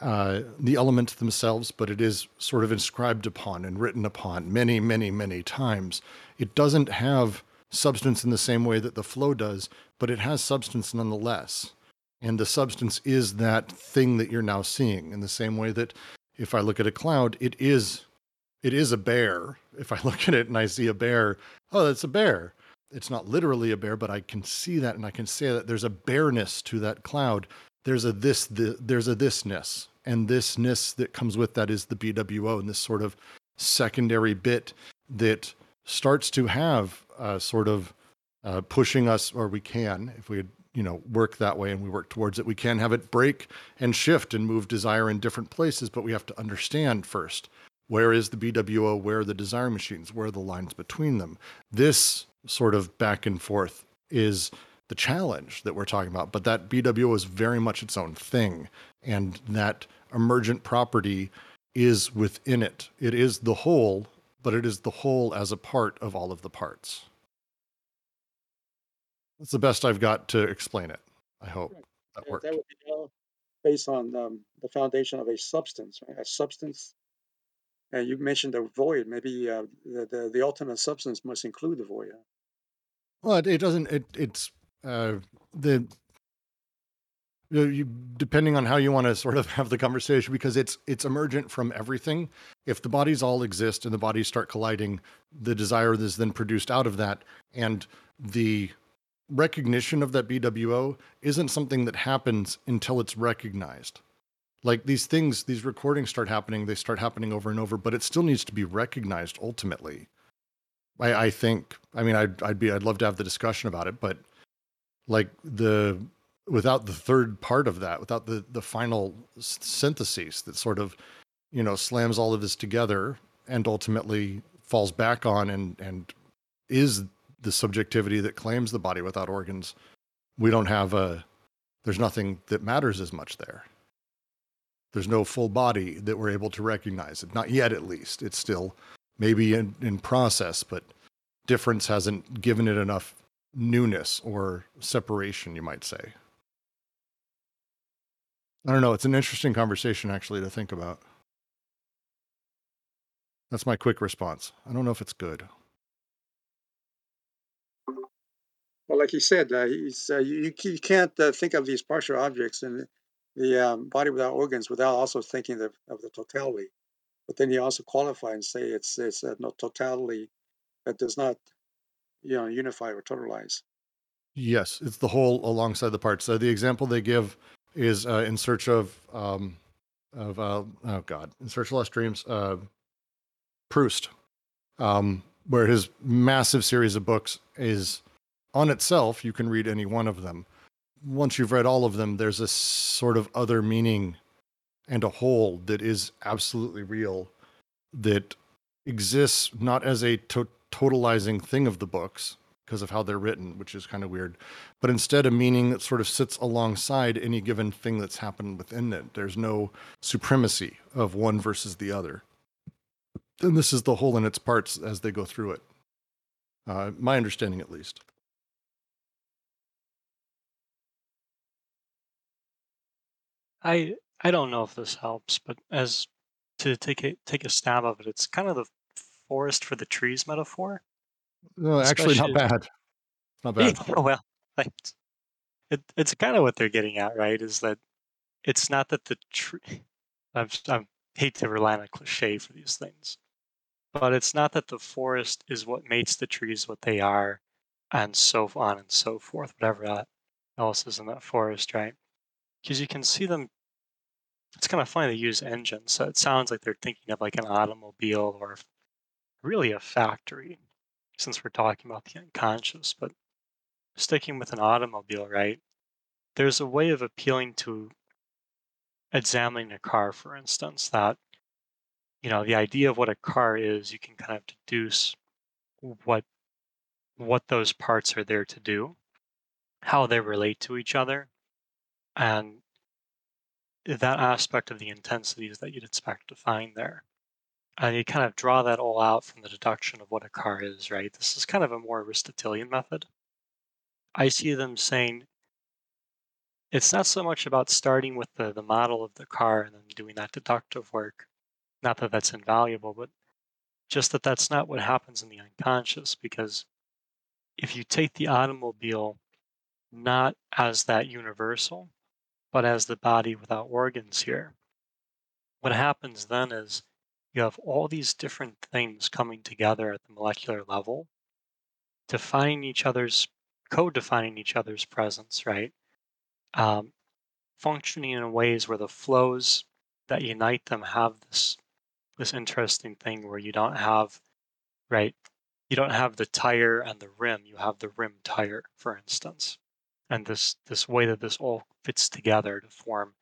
uh, the elements themselves, but it is sort of inscribed upon and written upon many, many, many times. It doesn't have substance in the same way that the flow does, but it has substance nonetheless. And the substance is that thing that you're now seeing in the same way that if I look at a cloud, it is it is a bear. If I look at it and I see a bear, oh, that's a bear. It's not literally a bear, but I can see that and I can say that there's a bareness to that cloud. There's a this, the, there's a thisness, and thisness that comes with that is the BWO and this sort of secondary bit that starts to have sort of uh, pushing us, or we can, if we you know work that way and we work towards it, we can have it break and shift and move desire in different places. But we have to understand first where is the BWO, where are the desire machines, where are the lines between them. This sort of back and forth is the challenge that we're talking about. But that BWO is very much its own thing, and that emergent property is within it. It is the whole, but it is the whole as a part of all of the parts. That's the best I've got to explain it. I hope that Yeah, worked. that would be all based on um, the foundation of a substance, right? A substance. And you mentioned the void. Maybe uh, the, the the ultimate substance must include the void. Well, it, it doesn't. It it's uh, the you, depending on how you want to sort of have the conversation because it's it's emergent from everything. If the bodies all exist and the bodies start colliding, the desire is then produced out of that, and the recognition of that BWO isn't something that happens until it's recognized. Like these things, these recordings start happening, they start happening over and over, but it still needs to be recognized ultimately. I, I think I mean I'd I'd be I'd love to have the discussion about it, but like the without the third part of that, without the the final synthesis that sort of you know slams all of this together and ultimately falls back on and and is the subjectivity that claims the body without organs, we don't have a there's nothing that matters as much there. There's no full body that we're able to recognize it. Not yet, at least. It's still maybe in, in process, but difference hasn't given it enough newness or separation, you might say. I don't know. It's an interesting conversation, actually, to think about. That's my quick response. I don't know if it's good. Well, like he said, uh, uh, you, you can't uh, think of these partial objects and the um, body without organs without also thinking of, of the totality. But then you also qualify and say it's it's a no totality that does not, you know, unify or totalize. Yes, it's the whole alongside the parts. So the example they give is uh, in search of um, of uh, oh god, in search of lost dreams, uh, Proust, um, where his massive series of books is on itself. You can read any one of them. Once you've read all of them, there's a sort of other meaning and a whole that is absolutely real that exists not as a to- totalizing thing of the books because of how they're written, which is kind of weird, but instead a meaning that sort of sits alongside any given thing that's happened within it. There's no supremacy of one versus the other. And this is the whole in its parts as they go through it. Uh, my understanding, at least. I I don't know if this helps, but as to take a take a stab of it, it's kind of the forest for the trees metaphor. No, actually, not bad. Not bad. Oh, well, thanks. It, it's kind of what they're getting at, right? Is that it's not that the tree. I've, I hate to rely on a cliche for these things, but it's not that the forest is what makes the trees what they are, and so on and so forth. Whatever that else is in that forest, right? Because you can see them. It's kind of funny they use engines, so it sounds like they're thinking of like an automobile or really a factory, since we're talking about the unconscious, but sticking with an automobile, right? There's a way of appealing to examining a car, for instance, that, you know, the idea of what a car is, you can kind of deduce what what those parts are there to do, how they relate to each other, and that aspect of the intensities that you'd expect to find there. And you kind of draw that all out from the deduction of what a car is, right? This is kind of a more Aristotelian method. I see them saying it's not so much about starting with the, the model of the car and then doing that deductive work. Not that that's invaluable, but just that that's not what happens in the unconscious. Because if you take the automobile not as that universal, but as the body without organs here, what happens then is you have all these different things coming together at the molecular level, defining each other's co-defining each other's presence, right? Um, functioning in ways where the flows that unite them have this this interesting thing where you don't have right you don't have the tire and the rim you have the rim tire for instance and this this way that this all fits together to form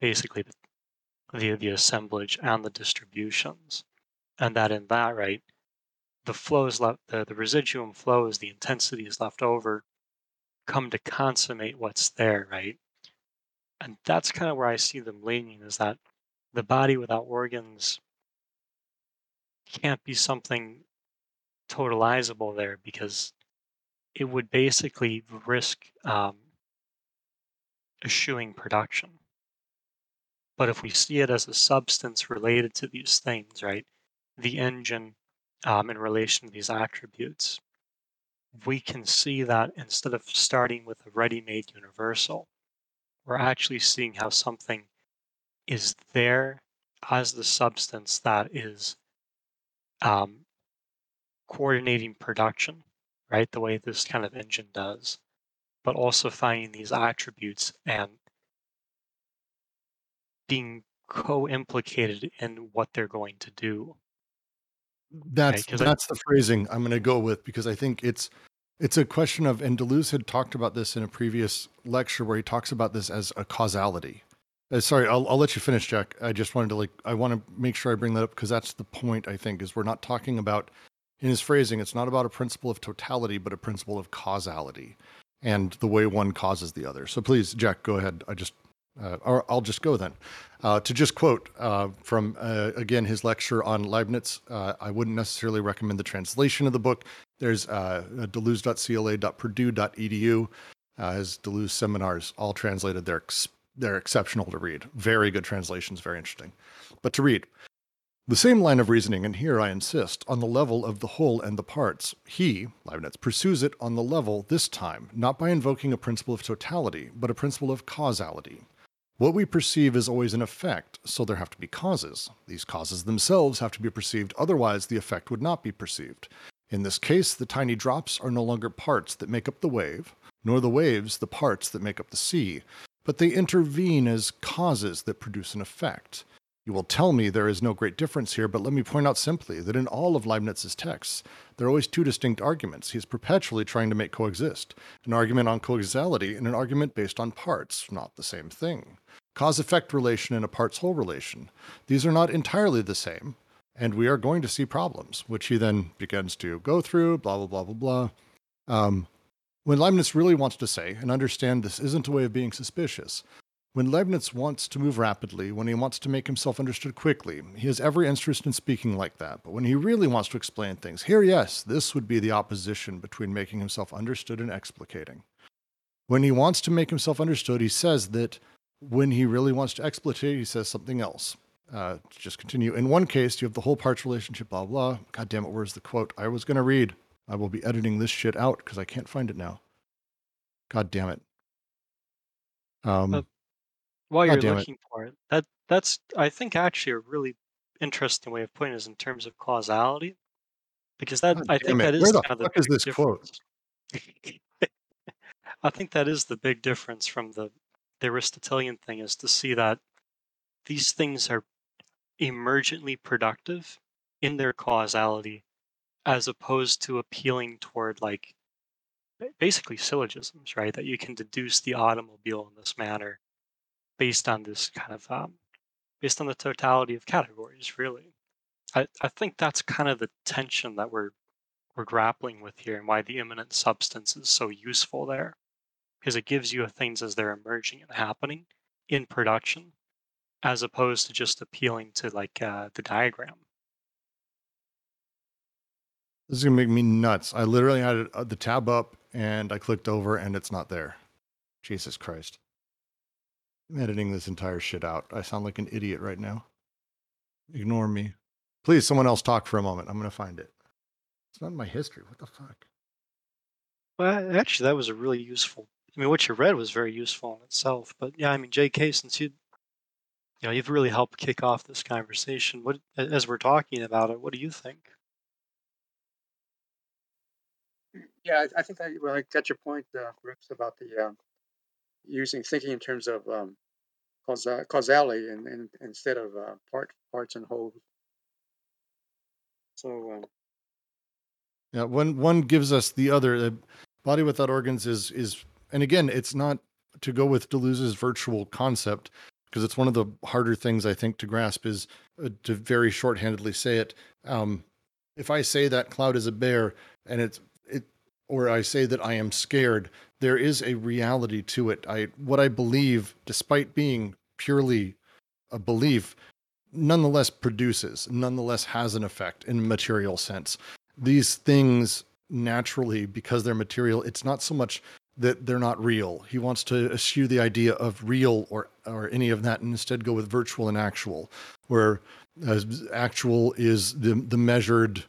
basically the the, the assemblage and the distributions and that in that right the flows left the, the residuum flows the intensity is left over come to consummate what's there right? And that's kind of where i see them leaning is that the body without organs can't be something totalizable there because it would basically risk um, eschewing production but if we see it as a substance related to these things right the engine um, in relation to these attributes, we can see that instead of starting with a ready made universal, we're actually seeing how something is there as the substance that is um, coordinating production, right? The way this kind of engine does, but also finding these attributes and being co implicated in what they're going to do That's I- that's the phrasing I'm going to go with because I think it's it's a question of and Deleuze had talked about this in a previous lecture where he talks about this as a causality. Uh, sorry, I'll I'll let you finish, Jack. I just wanted to like I want to make sure I bring that up because that's the point I think is we're not talking about in his phrasing it's not about a principle of totality but a principle of causality and the way one causes the other. So please, Jack, go ahead. I just uh, or I'll just go then. Uh, to just quote uh, from, uh, again, his lecture on Leibniz, uh, I wouldn't necessarily recommend the translation of the book. There's uh, deleuze.cla.purdue.edu, uh, his Deleuze seminars, all translated. They're, ex- they're exceptional to read. Very good translations, very interesting. But to read, the same line of reasoning, and here I insist, on the level of the whole and the parts. He, Leibniz, pursues it on the level this time, not by invoking a principle of totality, but a principle of causality. What we perceive is always an effect, so there have to be causes. These causes themselves have to be perceived, otherwise, the effect would not be perceived. In this case, the tiny drops are no longer parts that make up the wave, nor the waves the parts that make up the sea, but they intervene as causes that produce an effect. You will tell me there is no great difference here, but let me point out simply that in all of Leibniz's texts, there are always two distinct arguments. He is perpetually trying to make coexist an argument on causality and an argument based on parts, not the same thing. Cause effect relation and a parts whole relation. These are not entirely the same, and we are going to see problems, which he then begins to go through, blah, blah, blah, blah, blah. Um, when Leibniz really wants to say, and understand this isn't a way of being suspicious, when Leibniz wants to move rapidly, when he wants to make himself understood quickly, he has every interest in speaking like that. But when he really wants to explain things, here, yes, this would be the opposition between making himself understood and explicating. When he wants to make himself understood, he says that. When he really wants to explicate, he says something else. Uh, just continue. In one case, you have the whole parts relationship, blah, blah. God damn it, where's the quote I was going to read? I will be editing this shit out because I can't find it now. God damn it. Um, Uh, While you're damn it. looking for it, that that's I think actually a really interesting way of putting it is in terms of causality, because that God I think it. that is Where the kind of the fuck is big this quote? I think that is the big difference from the the Aristotelian thing is to see that these things are emergently productive in their causality, as opposed to appealing toward like basically syllogisms, right? That you can deduce the automobile in this manner based on this kind of um, based on the totality of categories, really. I, I think that's kind of the tension that we're we're grappling with here and why the immanent substance is so useful there. Because it gives you things as they're emerging and happening in production, as opposed to just appealing to like uh, the diagram. This is gonna make me nuts. I literally had uh, the tab up and I clicked over and it's not there. Jesus Christ. I'm editing this entire shit out. I sound like an idiot right now. Ignore me. Please, someone else talk for a moment. I'm gonna find it. It's not in my history. What the fuck? Well, actually, that was a really useful. I mean, what you read was very useful in itself. But yeah, I mean, J.K., since you, you know, you've really helped kick off this conversation. What, as we're talking about it, what do you think? Yeah, I, I think I, well, I got your point, uh, Rips, about the um, using thinking in terms of um, causa- causality and, and instead of uh, part parts and wholes. So um, Yeah, one one gives us the other. The body without organs is is, and again, it's not to go with Deleuze's virtual concept because it's one of the harder things I think to grasp is uh, to very shorthandedly say it. Um, if I say that cloud is a bear and it's it, or I say that I am scared, there is a reality to it. I what I believe, despite being purely a belief, nonetheless produces, nonetheless has an effect in a material sense. These things naturally, because they're material, it's not so much that they're not real. He wants to eschew the idea of real or or any of that, and instead go with virtual and actual, where actual is the the measured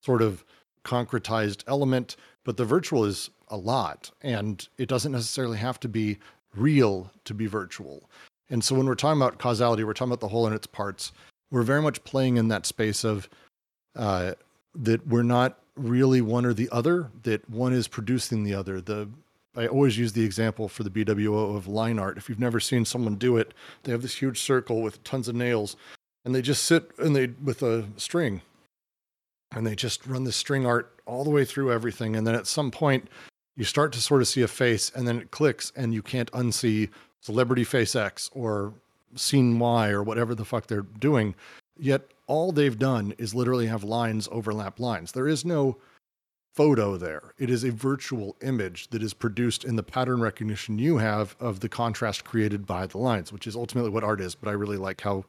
sort of concretized element, but the virtual is a lot, and it doesn't necessarily have to be real to be virtual. And so when we're talking about causality, we're talking about the whole and its parts. We're very much playing in that space of uh, that we're not really one or the other, that one is producing the other. The I always use the example for the BWO of line art. If you've never seen someone do it, they have this huge circle with tons of nails, and they just sit and they with a string, and they just run the string art all the way through everything. And then at some point, you start to sort of see a face, and then it clicks, and you can't unsee celebrity face X or scene Y or whatever the fuck they're doing. Yet all they've done is literally have lines overlap lines. There is no photo there. It is a virtual image that is produced in the pattern recognition you have of the contrast created by the lines, which is ultimately what art is. But I really like how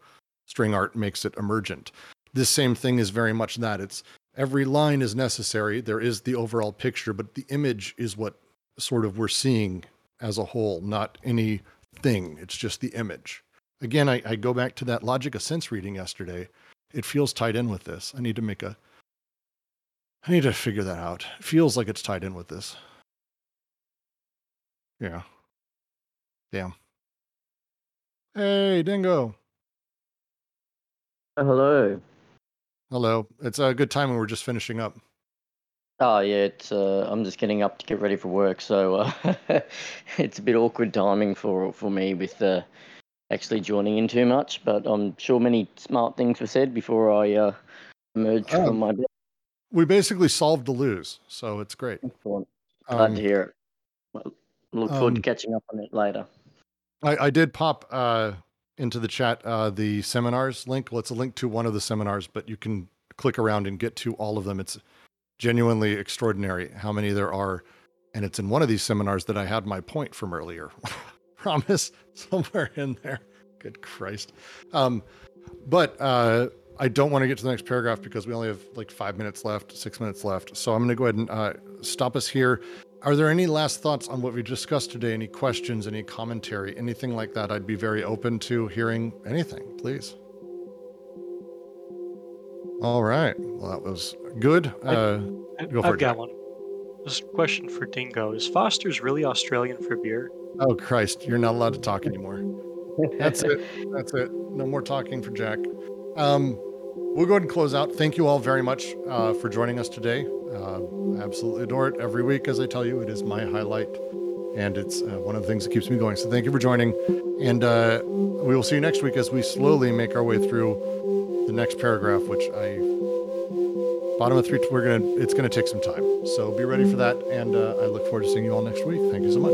string art makes it emergent. This same thing is very much that. It's every line is necessary. There is the overall picture, but the image is what sort of we're seeing as a whole, not any thing. It's just the image. Again, I, I go back to that logic of sense reading yesterday. It feels tied in with this. I need to make a I need to figure that out. It feels like it's tied in with this. Yeah. Damn. Hey, Dingo. Oh, hello. Hello. It's a good time when we're just finishing up. Oh yeah, it's uh, I'm just getting up to get ready for work, so uh, it's a bit awkward timing for for me with uh, actually joining in too much. But I'm sure many smart things were said before I uh, emerged Oh. from my bed. We basically solved the lose, so it's great. Excellent. Glad Um, to hear it. Well, look forward to um, catching up on it later. I, I did pop uh, into the chat uh, the seminars link. Well, it's a link to one of the seminars, but you can click around and get to all of them. It's genuinely extraordinary how many there are. And it's in one of these seminars that I had my point from earlier. Promise somewhere in there. Good Christ. Um, but uh, I don't want to get to the next paragraph because we only have like five minutes left, six minutes left. So I'm going to go ahead and uh, stop us here. Are there any last thoughts on what we discussed today? Any questions, any commentary, anything like that? I'd be very open to hearing anything, please. All right. Well, that was good. I- Uh, Go for I've it, got one. This question for Dingo: Is Foster's really Australian for beer? oh, Christ. You're not allowed to talk anymore. That's it. That's it. No more talking for Jack. Um, we'll go ahead and close out. Thank you all very much uh, for joining us today. Uh, I absolutely adore it every week. As I tell you, it is my highlight, and it's uh, one of the things that keeps me going. So thank you for joining, and uh, we will see you next week as we slowly make our way through the next paragraph, which I bottom of three. We're gonna. It's gonna take some time. So be ready for that, and uh, I look forward to seeing you all next week. Thank you so much.